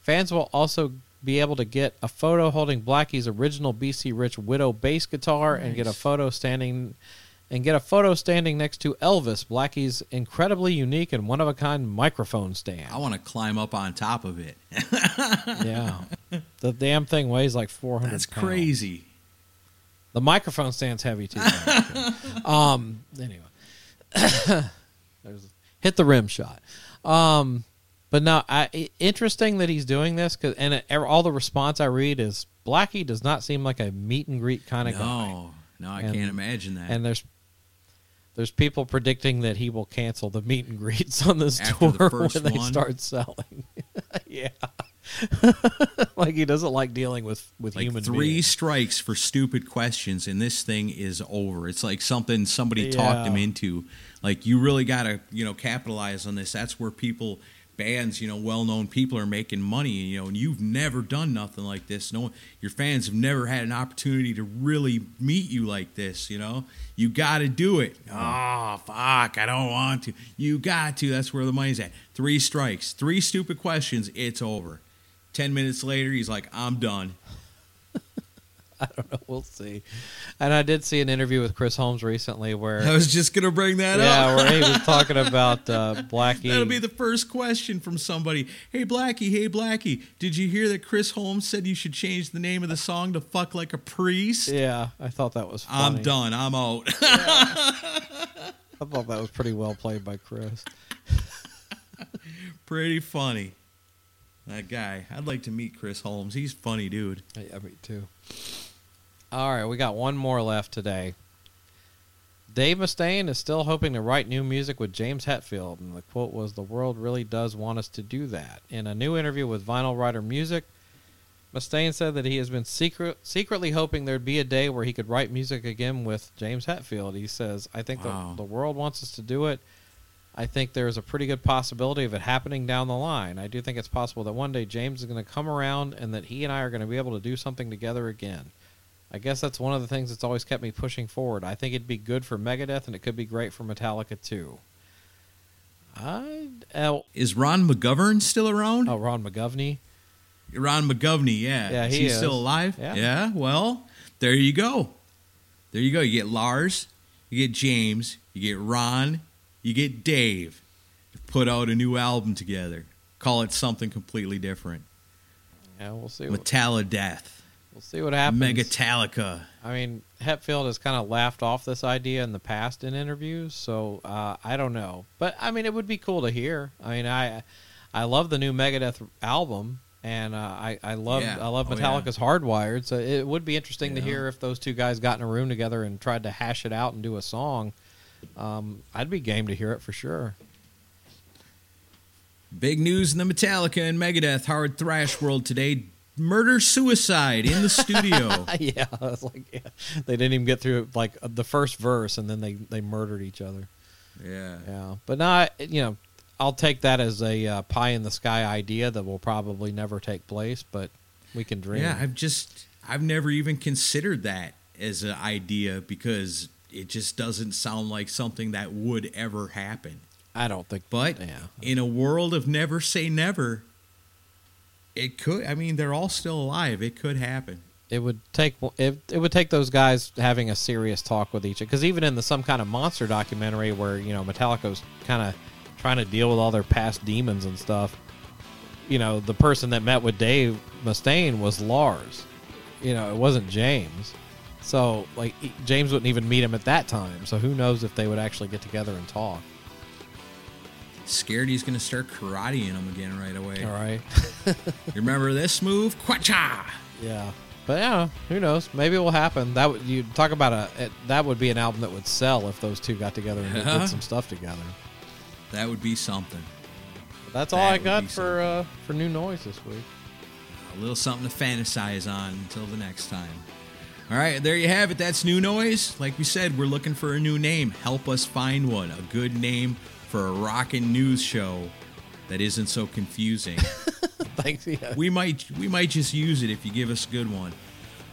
fans will also be able to get a photo holding Blackie's original BC Rich Widow bass guitar and get a photo standing and get a photo standing next to Elvis, Blackie's incredibly unique and one of a kind microphone stand. I want to climb up on top of it. yeah, the damn thing weighs like four hundred. That's crazy. The microphone stand's heavy too. um. Anyway, hit the rim shot. Um. But no, I, interesting that he's doing this because and it, all the response I read is Blackie does not seem like a meet and greet kind of guy. No, no, I And- can't imagine that. And there's there's people predicting that he will cancel the meet and greets on this After tour first when they one? start selling. yeah. like he doesn't like dealing with with like human three beings. strikes for stupid questions, and this thing is over. It's like something somebody talked him into. Like you really got to, you know, capitalize on this. That's where people, bands, you know, well-known people are making money. You know, and you've never done nothing like this. No, your fans have never had an opportunity to really meet you like this. You know, you got to do it. Oh fuck, I don't want to. You got to. That's where the money's at. Three strikes, three stupid questions. It's over. Ten minutes later, he's like, "I'm done." I don't know. We'll see. And I did see an interview with Chris Holmes recently where I was just gonna bring that yeah, up. Yeah, where he was talking about uh, Blackie. That'll be the first question from somebody. Hey Blackie, hey Blackie, did you hear that Chris Holmes said you should change the name of the song to "Fuck Like a Priest"? yeah, I thought that was. Funny. I'm done. I'm out. I thought that was pretty well played by Chris. Pretty funny. That guy. I'd like to meet Chris Holmes. He's funny, dude. Yeah, me too. All right, we got one more left today. Dave Mustaine is still hoping to write new music with James Hetfield, and the quote was, "The world really does want us to do that." In a new interview with Vinyl Writer Music, Mustaine said that he has been secret, secretly hoping there'd be a day where he could write music again with James Hetfield. He says, "I think Wow. the, the world wants us to do it. I think there's a pretty good possibility of it happening down the line. I do think it's possible that one day James is going to come around and that he and I are going to be able to do something together again. I guess that's one of the things that's always kept me pushing forward. I think it'd be good for Megadeth and it could be great for Metallica too. I oh, Is Ron McGovern still around? oh Ron McGovney. Ron McGovney, yeah. Yeah, is he he is. still alive? Yeah. well, there you go. There you go. You get Lars, you get James, you get Ron, you get Dave. Put out a new album together. Call it something completely different. Yeah, we'll see. Metallica Death. We'll see what happens. Megatalica. I mean, Hetfield has kind of laughed off this idea in the past in interviews, so uh, I don't know. But I mean, it would be cool to hear. I mean, I I love the new Megadeth album, and uh, I I love Yeah. I love Oh, yeah. Metallica's Hardwired. So it would be interesting to hear if those two guys got in a room together and tried to hash it out and do a song. Um, I'd be game to hear it for sure. Big news in the Metallica and Megadeth hard thrash world today. Murder suicide in the studio. yeah, it's like yeah, they didn't even get through like the first verse, and then they they murdered each other. yeah. Yeah, but no, I, you know, I'll take that as a uh, pie in the sky idea that will probably never take place, but we can dream. Yeah, I've just I've never even considered that as an idea because it just doesn't sound like something that would ever happen. I don't think. But yeah, in a world of never say never, it could. I mean, they're all still alive. It could happen. it would take it, it would take those guys having a serious talk with each other. Because even in the some kind of monster documentary where you know Metallica's kind of trying to deal with all their past demons and stuff, you know, the person that met with Dave Mustaine was Lars. You know, it wasn't James. So like James wouldn't even meet him at that time. So who knows if they would actually get together and talk? Scared he's going to start karateing him again right away. All right. You remember this move? Quacha! Yeah, but yeah, who knows? Maybe it will happen. That would you talk about a it, that would be an album that would sell if those two got together and did- Yeah. did some stuff together. That would be something. But that's all That I got for uh, for new noise this week. A little something to fantasize on until the next time. All right, there you have it. That's New Noise. Like we said, we're looking for a new name. Help us find one. A good name for a rockin' news show that isn't so confusing. Thanks. Yeah. we might we might just use it if you give us a good one.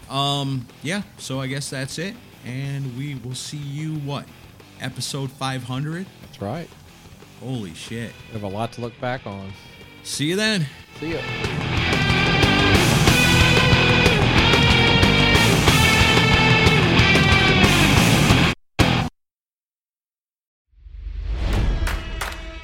Um, yeah. So I guess that's it, and we will see you what episode 500. That's right. Holy shit! We have a lot to look back on. See you then. See ya.